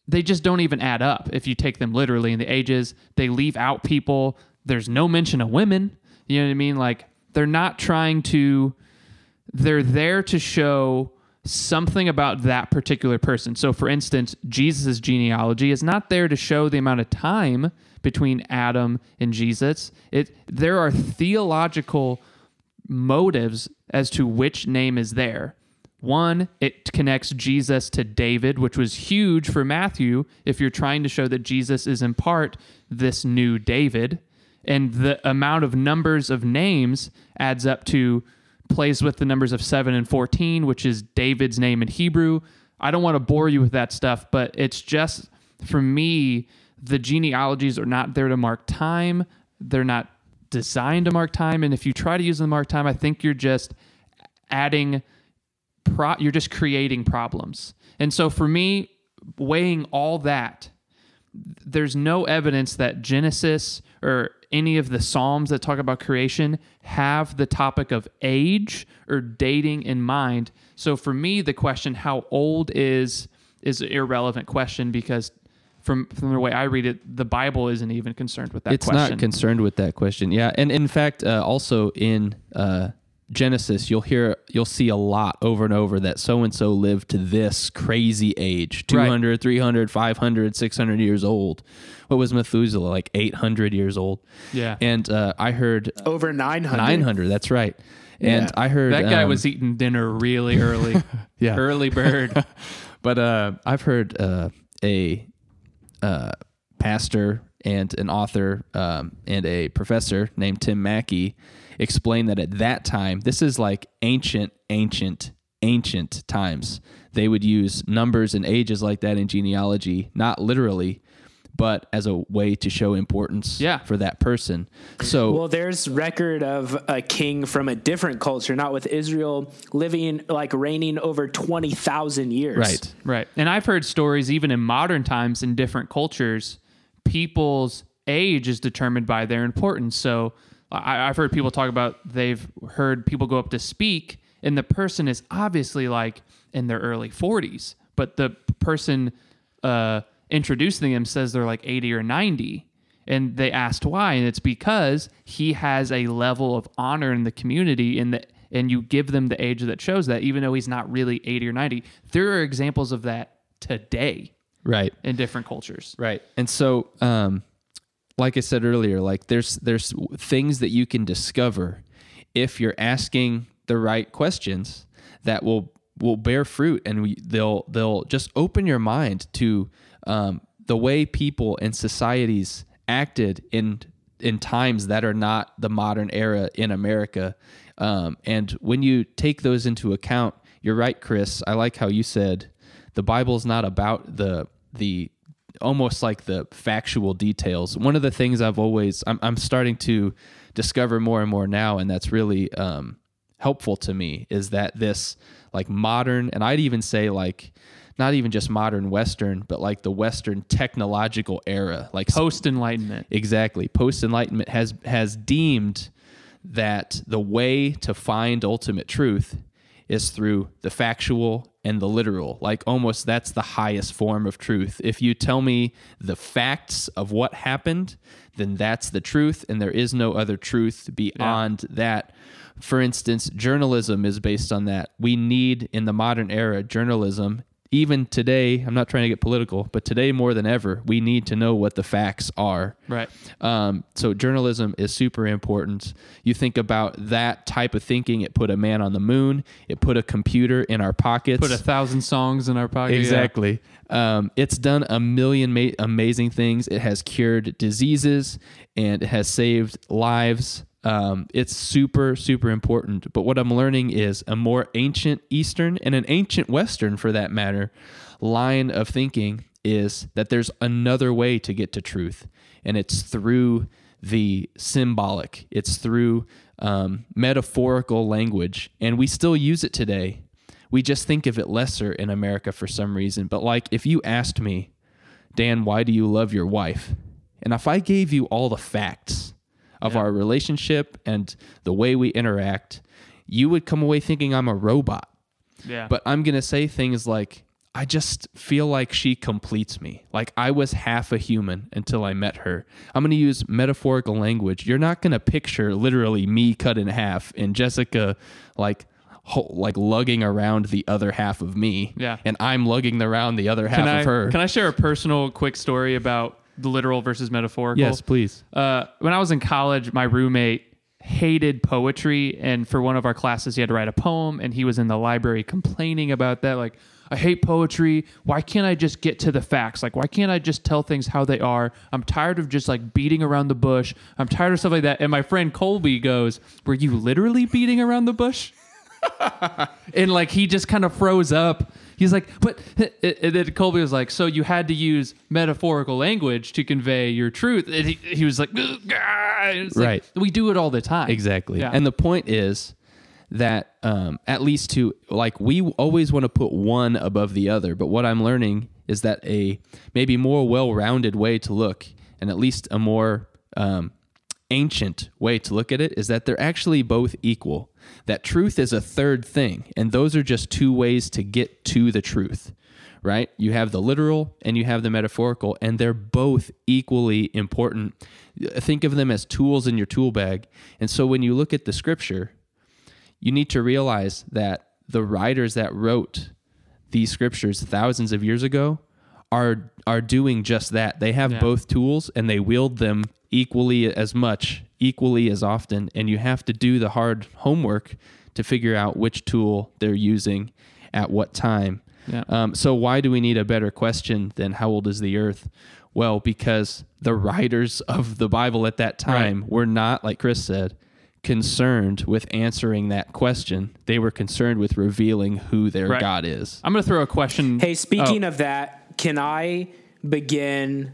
they just don't even add up. If you take them literally in the ages, they leave out people. There's no mention of women. You know what I mean? Like they're not trying to. They're there to show something about that particular person. So, for instance, Jesus' genealogy is not there to show the amount of time between Adam and Jesus. It there are theological motives as to which name is there. One, it connects Jesus to David, which was huge for Matthew if you're trying to show that Jesus is in part this new David. And the amount of numbers of names adds up to plays with the numbers of 7 and 14, which is David's name in Hebrew. I don't want to bore you with that stuff, but it's just for me, the genealogies are not there to mark time. They're not designed to mark time. And if you try to use them to mark time, I think you're just adding pro you're just creating problems. And so for me, weighing all that, there's no evidence that Genesis or any of the Psalms that talk about creation have the topic of age or dating in mind. So for me, the question how old is is an irrelevant question because from from the way I read it, the Bible isn't even concerned with that it's question. not concerned with that question. Yeah, and in fact, uh, also in uh, Genesis, you'll hear you'll see a lot over and over that so and so lived to this crazy age 200, 300, 500, 600 years old. What was Methuselah like 800 years old? Yeah. And uh, I heard over 900 900, that's right. And Yeah. I heard that guy um, was eating dinner really <laughs> early. Yeah. Early bird. <laughs> but uh, I've heard uh, a uh, pastor and an author um, and a professor named Tim Mackie explain that at that time, this is like ancient, ancient, ancient times. They would use numbers and ages like that in genealogy, not literally, but as a way to show importance Yeah. for that person. So Well, there's record of a king from a different culture, not with Israel, living like reigning over 20,000 years. right, Right. And I've heard stories, even in modern times in different cultures, people's age is determined by their importance. So I, I've heard people talk about they've heard people go up to speak, and the person is obviously like in their early 40s, but the person uh, introducing them says they're like 80 or 90. And they asked why, and it's because he has a level of honor in the community, in the and you give them the age that shows that, even though he's not really 80 or 90. There are examples of that today Right. in different cultures. Right. And so, um, like I said earlier, like there's there's things that you can discover if you're asking the right questions that will will bear fruit, and we, they'll they'll just open your mind to um, the way people and societies acted in in times that are not the modern era in America. Um, and when you take those into account, you're right, Chris. I like how you said the Bible's not about the the almost like the factual details. One of the things I've always I'm, I'm starting to discover more and more now, and that's really um, helpful to me, is that this like modern, and I'd even say like not even just modern Western, but like the Western technological era, like Post Enlightenment. Exactly. Post Enlightenment has has deemed that the way to find ultimate truth is through the factual and the literal. Like almost that's the highest form of truth. If you tell me the facts of what happened, then that's the truth and there is no other truth beyond that. For instance, journalism is based on that. We need in the modern era journalism even today, I'm not trying to get political, but today more than ever, we need to know what the facts are. Right. Um, so journalism is super important. You think about that type of thinking. It put a man on the moon. It put a computer in our pockets. Put a thousand songs in our pocket. yeah. Exactly. Um, it's done a million ma- amazing things. It has cured diseases and it has saved lives. Um, it's super, super important. But what I'm learning is a more ancient Eastern and an ancient Western, for that matter, line of thinking is that there's another way to get to truth, and it's through the symbolic, it's through um, metaphorical language, and we still use it today. We just think of it lesser in America for some reason. But, like, if you asked me, Dan, why do you love your wife? And if I gave you all the facts of our relationship and the way we interact, you would come away thinking I'm a robot. Yeah. But I'm going to say things like, I just feel like she completes me. Like I was half a human until I met her. I'm going to use metaphorical language. You're not going to picture literally me cut in half and Jessica like ho- like lugging around the other half of me. Yeah. And I'm lugging around the other half can I, of her. Can I share a personal quick story about the literal versus metaphorical? yes, please. Uh, when I was in college, my roommate hated poetry, and for one of our classes, he had to write a poem, and he was in the library complaining about that. Like, I hate poetry. Why can't I just get to the facts? Like, why can't I just tell things how they are? I'm tired of just like beating around the bush. I'm tired of stuff like that. And my friend Colby goes, Were you literally beating around the bush? <laughs> and like he just kind of froze up. He's like, but <laughs> and then Colby was like, so you had to use metaphorical language to convey your truth. And he, he was like. And it's like, Right. we do it all the time. Exactly. Yeah. And the point is that um, at least to like we always want to put one above the other, but what I'm learning is that a maybe more well-rounded way to look, and at least a more um, ancient way to look at it, is that they're actually both equal. That truth is a third thing, and those are just two ways to get to the truth. Right? You have the literal and you have the metaphorical, and they're both equally important. Think of them as tools in your tool bag. And so when you look at the scripture, you need to realize that the writers that wrote these scriptures thousands of years ago are are doing just that. They have Yeah. both tools and they wield them equally as much, equally as often, and you have to do the hard homework to figure out which tool they're using at what time. Yeah. Um, so why do we need a better question than how old is the earth? Well, because the writers of the Bible at that time were not, like Chris said, concerned with answering that question. They were concerned with revealing who their Right. God is. I'm going to throw a question. Hey, speaking Oh, of that, can I begin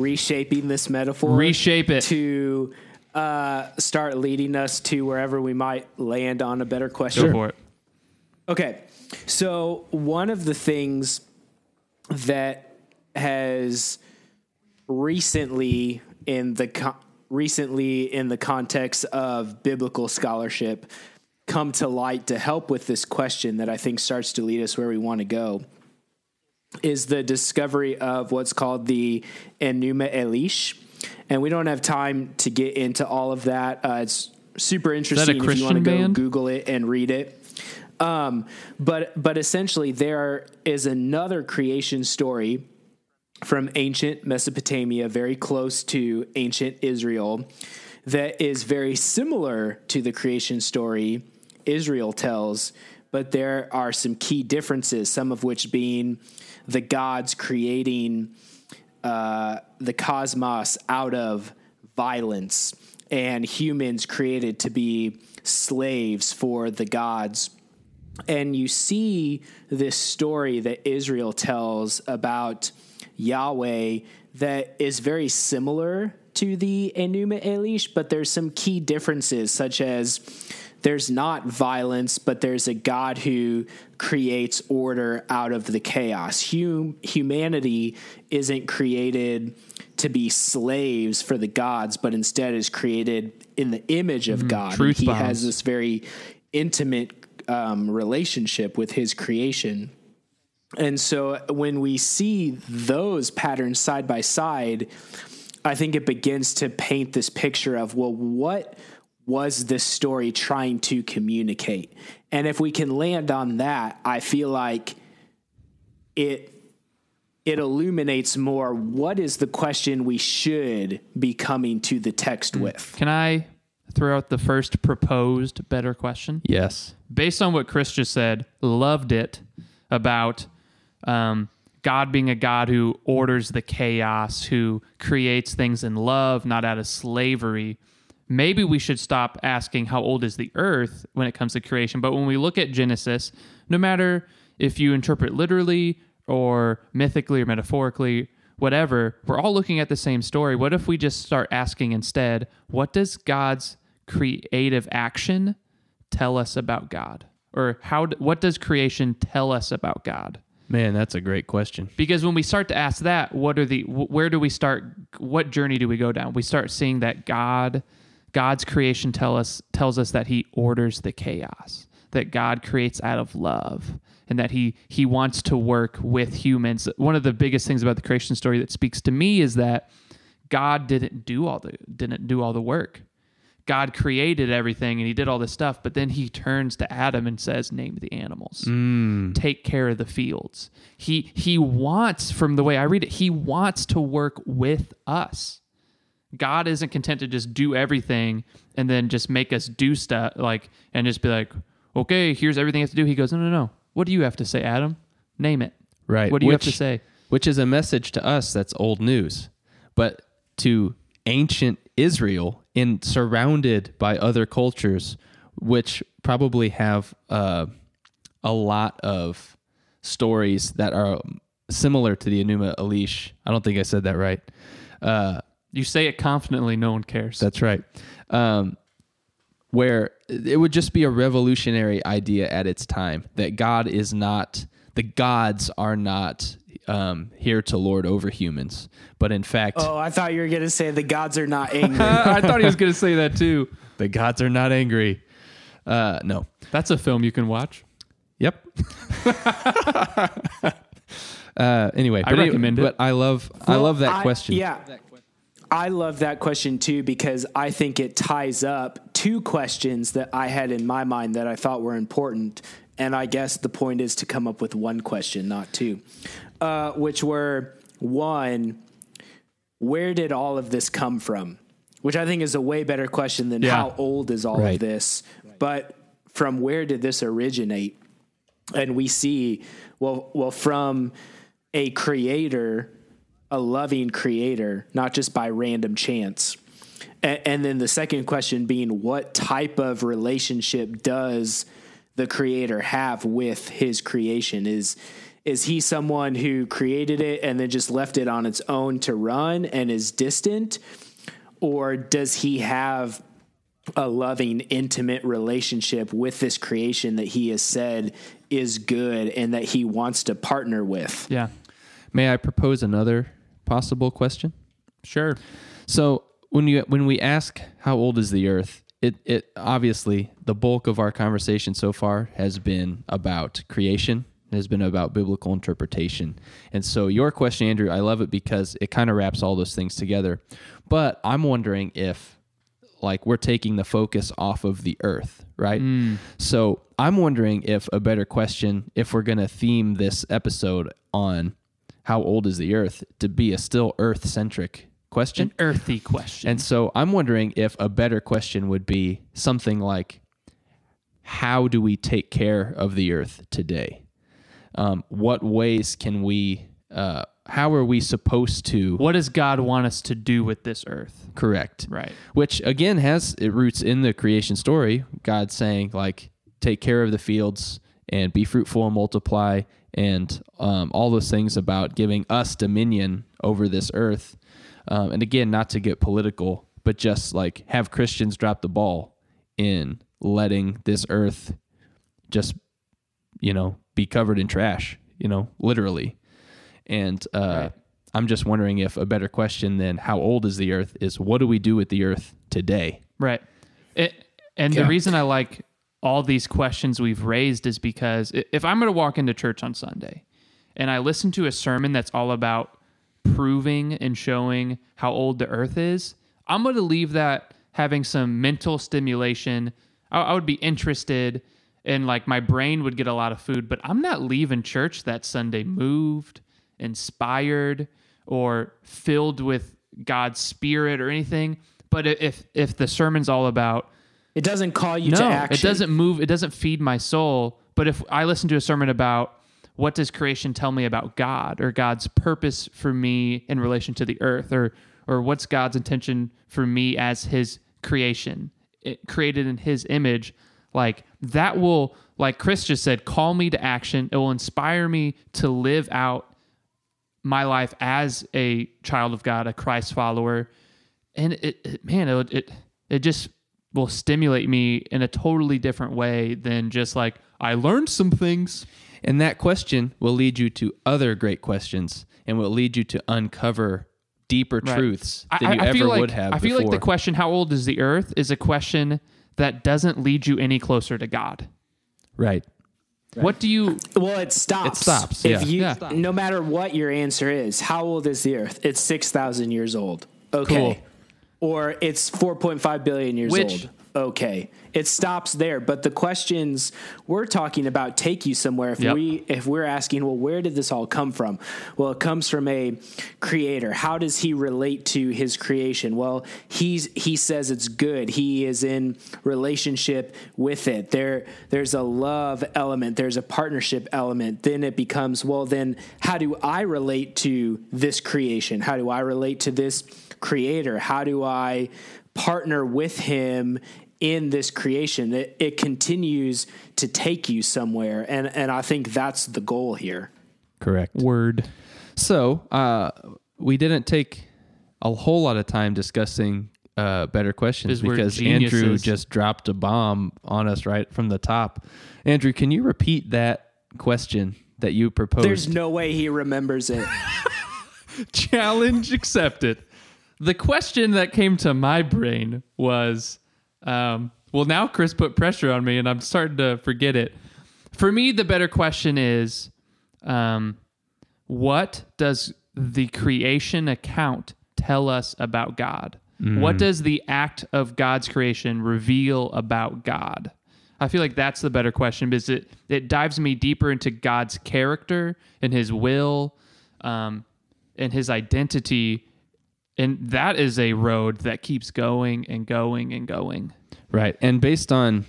reshaping this metaphor? Reshape it. to uh, start leading us to wherever we might land on a better question. go for it. Okay. So, one of the things that has recently in the co- recently in the context of biblical scholarship come to light to help with this question that I think starts to lead us where we want to go is the discovery of what's called the Enuma Elish. And we don't have time to get into all of that. Uh, it's super interesting if you want to go band? Google it and read it. Um, but but essentially, there is another creation story from ancient Mesopotamia, very close to ancient Israel, that is very similar to the creation story Israel tells, but there are some key differences, some of which being the gods creating uh, the cosmos out of violence and humans created to be slaves for the gods. And you see this story that Israel tells about Yahweh that is very similar to the Enuma Elish, but there's some key differences, such as there's not violence, but there's a God who creates order out of the chaos. Hum- humanity isn't created to be slaves for the gods, but instead is created in the image of God. truth he bombs. has this very intimate um, relationship with his creation. And so when we see those patterns side by side, I think it begins to paint this picture of, well, what was this story trying to communicate? And if we can land on that, I feel like it it illuminates more what is the question we should be coming to the text with. Can I throw out the first proposed better question? Yes. based on what Chris just said, loved it about um, God being a God who orders the chaos, who creates things in love, not out of slavery. Maybe we should stop asking how old is the earth when it comes to creation. But when we look at Genesis, no matter if you interpret literally or mythically or metaphorically, whatever, we're all looking at the same story. What if we just start asking instead, what does God's creative action tell us about God? Or how what does creation tell us about God? Man, that's a great question. Because when we start to ask that, what are the where do we start what journey do we go down? We start seeing that God God's creation tell us tells us that he orders the chaos, that God creates out of love, and that he he wants to work with humans. One of the biggest things about the creation story that speaks to me is that God didn't do all the didn't do all the work. God created everything and he did all this stuff, but then he turns to Adam and says, "Name the animals. Mm. Take care of the fields." He he wants from the way I read it, he wants to work with us. God isn't content to just do everything and then just make us do stuff like and just be like, "Okay, here's everything I have to do." He goes, "No, no, no. What do you have to say, Adam? Name it." Right. What do you have to say? Which is a message to us that's old news. But to ancient Israel, in surrounded by other cultures, which probably have uh, a lot of stories that are similar to the Enuma Elish. I don't think I said that right. Uh, You say it confidently, no one cares. That's right. Um, where it would just be a revolutionary idea at its time that God is not, the gods are not um, here to lord over humans, but in fact, Oh, I thought you were going to say the gods are not <laughs> angry. I thought he was going to say that too. <laughs> the gods are not angry. Uh, no. That's a film you can watch. Yep. <laughs> uh, anyway, I but, recommend it. But I love, I love that I- question. Yeah. I love that question too because I think it ties up two questions that I had in my mind that I thought were important. And I guess the point is to come up with one question, not two, uh, which were one, where did all of this come from? Which I think is a way better question than Yeah. how old is all Right. of this. But from where did this originate? and we see well well from a creator a loving creator not just by random chance and, and then the second question being what type of relationship does the creator have with his creation is is he someone who created it and then just left it on its own to run and is distant or does he have a loving, intimate relationship with this creation that he has said is good and that he wants to partner with. Yeah. May I propose another possible question? Sure. So when you when we ask how old is the Earth, it it obviously the bulk of our conversation so far has been about creation, has been about biblical interpretation. And so your question, Andrew, I love it because it kind of wraps all those things together. But I'm wondering if like we're taking the focus off of the earth, right? Mm. So I'm wondering if a better question, if we're going to theme this episode on how old is the earth, to be a still earth centric question. An earthy question. And so I'm wondering if a better question would be something like, how do we take care of the earth today? Um, what ways can we, uh, how are we supposed to what does God want us to do with this earth? correct? Right. Which again has it roots in the creation story. God saying, like, take care of the fields and be fruitful and multiply, and um, all those things about giving us dominion over this earth. Um, and again, not to get political, but just like have Christians drop the ball in letting this earth just, you know, be covered in trash, you know, literally. And uh, Right. I'm just wondering if a better question than how old is the earth is what do we do with the earth today? Right. It, and Yeah. the reason I like all these questions we've raised is because if I'm going to walk into church on Sunday and I listen to a sermon that's all about proving and showing how old the earth is, I'm going to leave that having some mental stimulation. I, I would be interested and like my brain would get a lot of food, but I'm not leaving church that Sunday moved, inspired, or filled with God's spirit or anything. But if if the sermon's all about It doesn't call you no, to action. it doesn't move. It doesn't feed my soul. But if I listen to a sermon about what does creation tell me about God or God's purpose for me in relation to the earth or or what's God's intention for me as his creation it, created in his image like that will like Chris just said call me to action it will inspire me to live out my life as a child of God a Christ follower and it, it man it, it it just will stimulate me in a totally different way than just like I learned some things. And that question will lead you to other great questions and will lead you to uncover deeper Right. truths I, than you I- I ever like, would have I feel before. like the question "How old is the Earth?" is a question that doesn't lead you any closer to God. right. What do you? Well, it stops. It stops, If yeah. you, Yeah. no matter what your answer is, how old is the Earth? It's six thousand years old. Okay. Cool. Or it's four point five billion years Which- old. Okay. It stops there. But the questions we're talking about take you somewhere. If Yep. we if we're asking, well, where did this all come from? Well, it comes from a creator. How does he relate to his creation? Well, he's he says it's good. He is in relationship with it. There there's a love element, there's a partnership element. Then it becomes, well, then how do I relate to this creation? How do I relate to this creator? How do I partner with him in this creation? It, it continues to take you somewhere. And and I think that's the goal here. Correct. Word. So uh, we didn't take a whole lot of time discussing uh, better questions Because Andrew just dropped a bomb on us right from the top. Andrew, can you repeat that question that you proposed? There's no way he remembers it. <laughs> Challenge accepted. The question that came to my brain was, um, well, now Chris put pressure on me, and I'm starting to forget it. For me, the better question is, um, what does the creation account tell us about God? What does the act of God's creation reveal about God? I feel like that's the better question because it, it dives me deeper into God's character and his will um, and his identity. And that is a road that keeps going and going and going. Right. And based on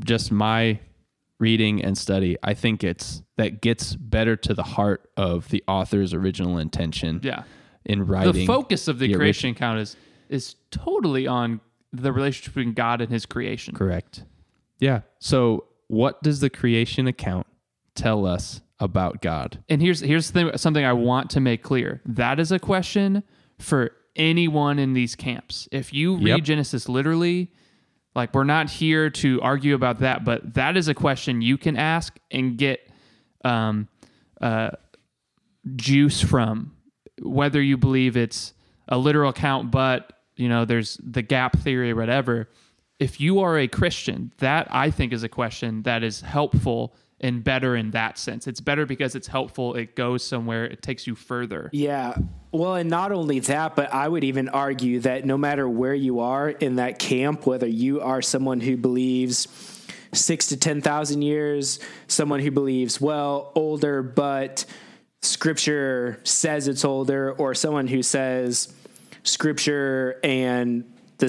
just my reading and study, I think it's that gets better to the heart of the author's original intention Yeah. in writing. the focus of the, the creation account is is totally on the relationship between God and his creation. Correct. Yeah. So, what does the creation account tell us about God? And here's here's the thing, something I want to make clear. That is a question for anyone in these camps. If you read Yep. Genesis literally, like we're not here to argue about that, but that is a question you can ask and get um, uh, juice from, whether you believe it's a literal account, but you know there's the gap theory or whatever. If you are a Christian, that I think is a question that is helpful and better in that sense. It's better because it's helpful, it goes somewhere, it takes you further. Yeah. Well, and not only that, but I would even argue that no matter where you are in that camp, whether you are someone who believes six to 10,000 years, someone who believes, well, older, but scripture says it's older, or someone who says scripture and the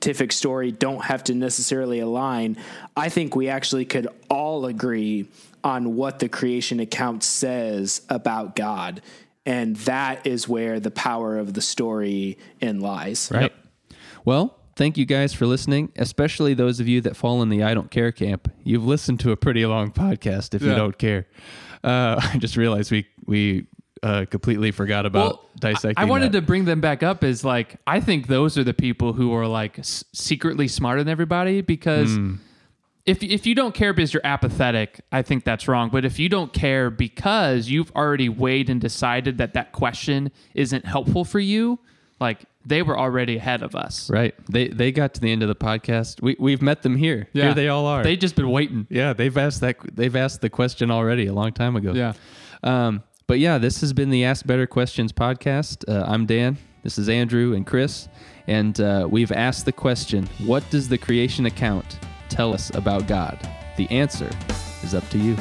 scientific story don't have to necessarily align. I think we actually could all agree on what the creation account says about God. And that is where the power of the story in lies. Right. Well, thank you guys for listening, especially those of you that fall in the I don't care camp. You've listened to a pretty long podcast if you don't care. Uh, <laughs> I just realized we we uh, completely forgot about dissecting. I wanted that. to bring them back up as like I think those are the people who are like s- secretly smarter than everybody because Hmm. if if you don't care because you're apathetic, I think that's wrong. But if you don't care because you've already weighed and decided that that question isn't helpful for you, like they were already ahead of us. Right. They they got to the end of the podcast. We we've met them here. Here they all are. They just been waiting. yeah, they've asked that they've asked the question already a long time ago. Yeah. Um, but yeah, this has been the Ask Better Questions podcast. Uh, I'm Dan. This is Andrew and Chris, and uh, we've asked the question: What does the creation account tell us about God? The answer is up to you.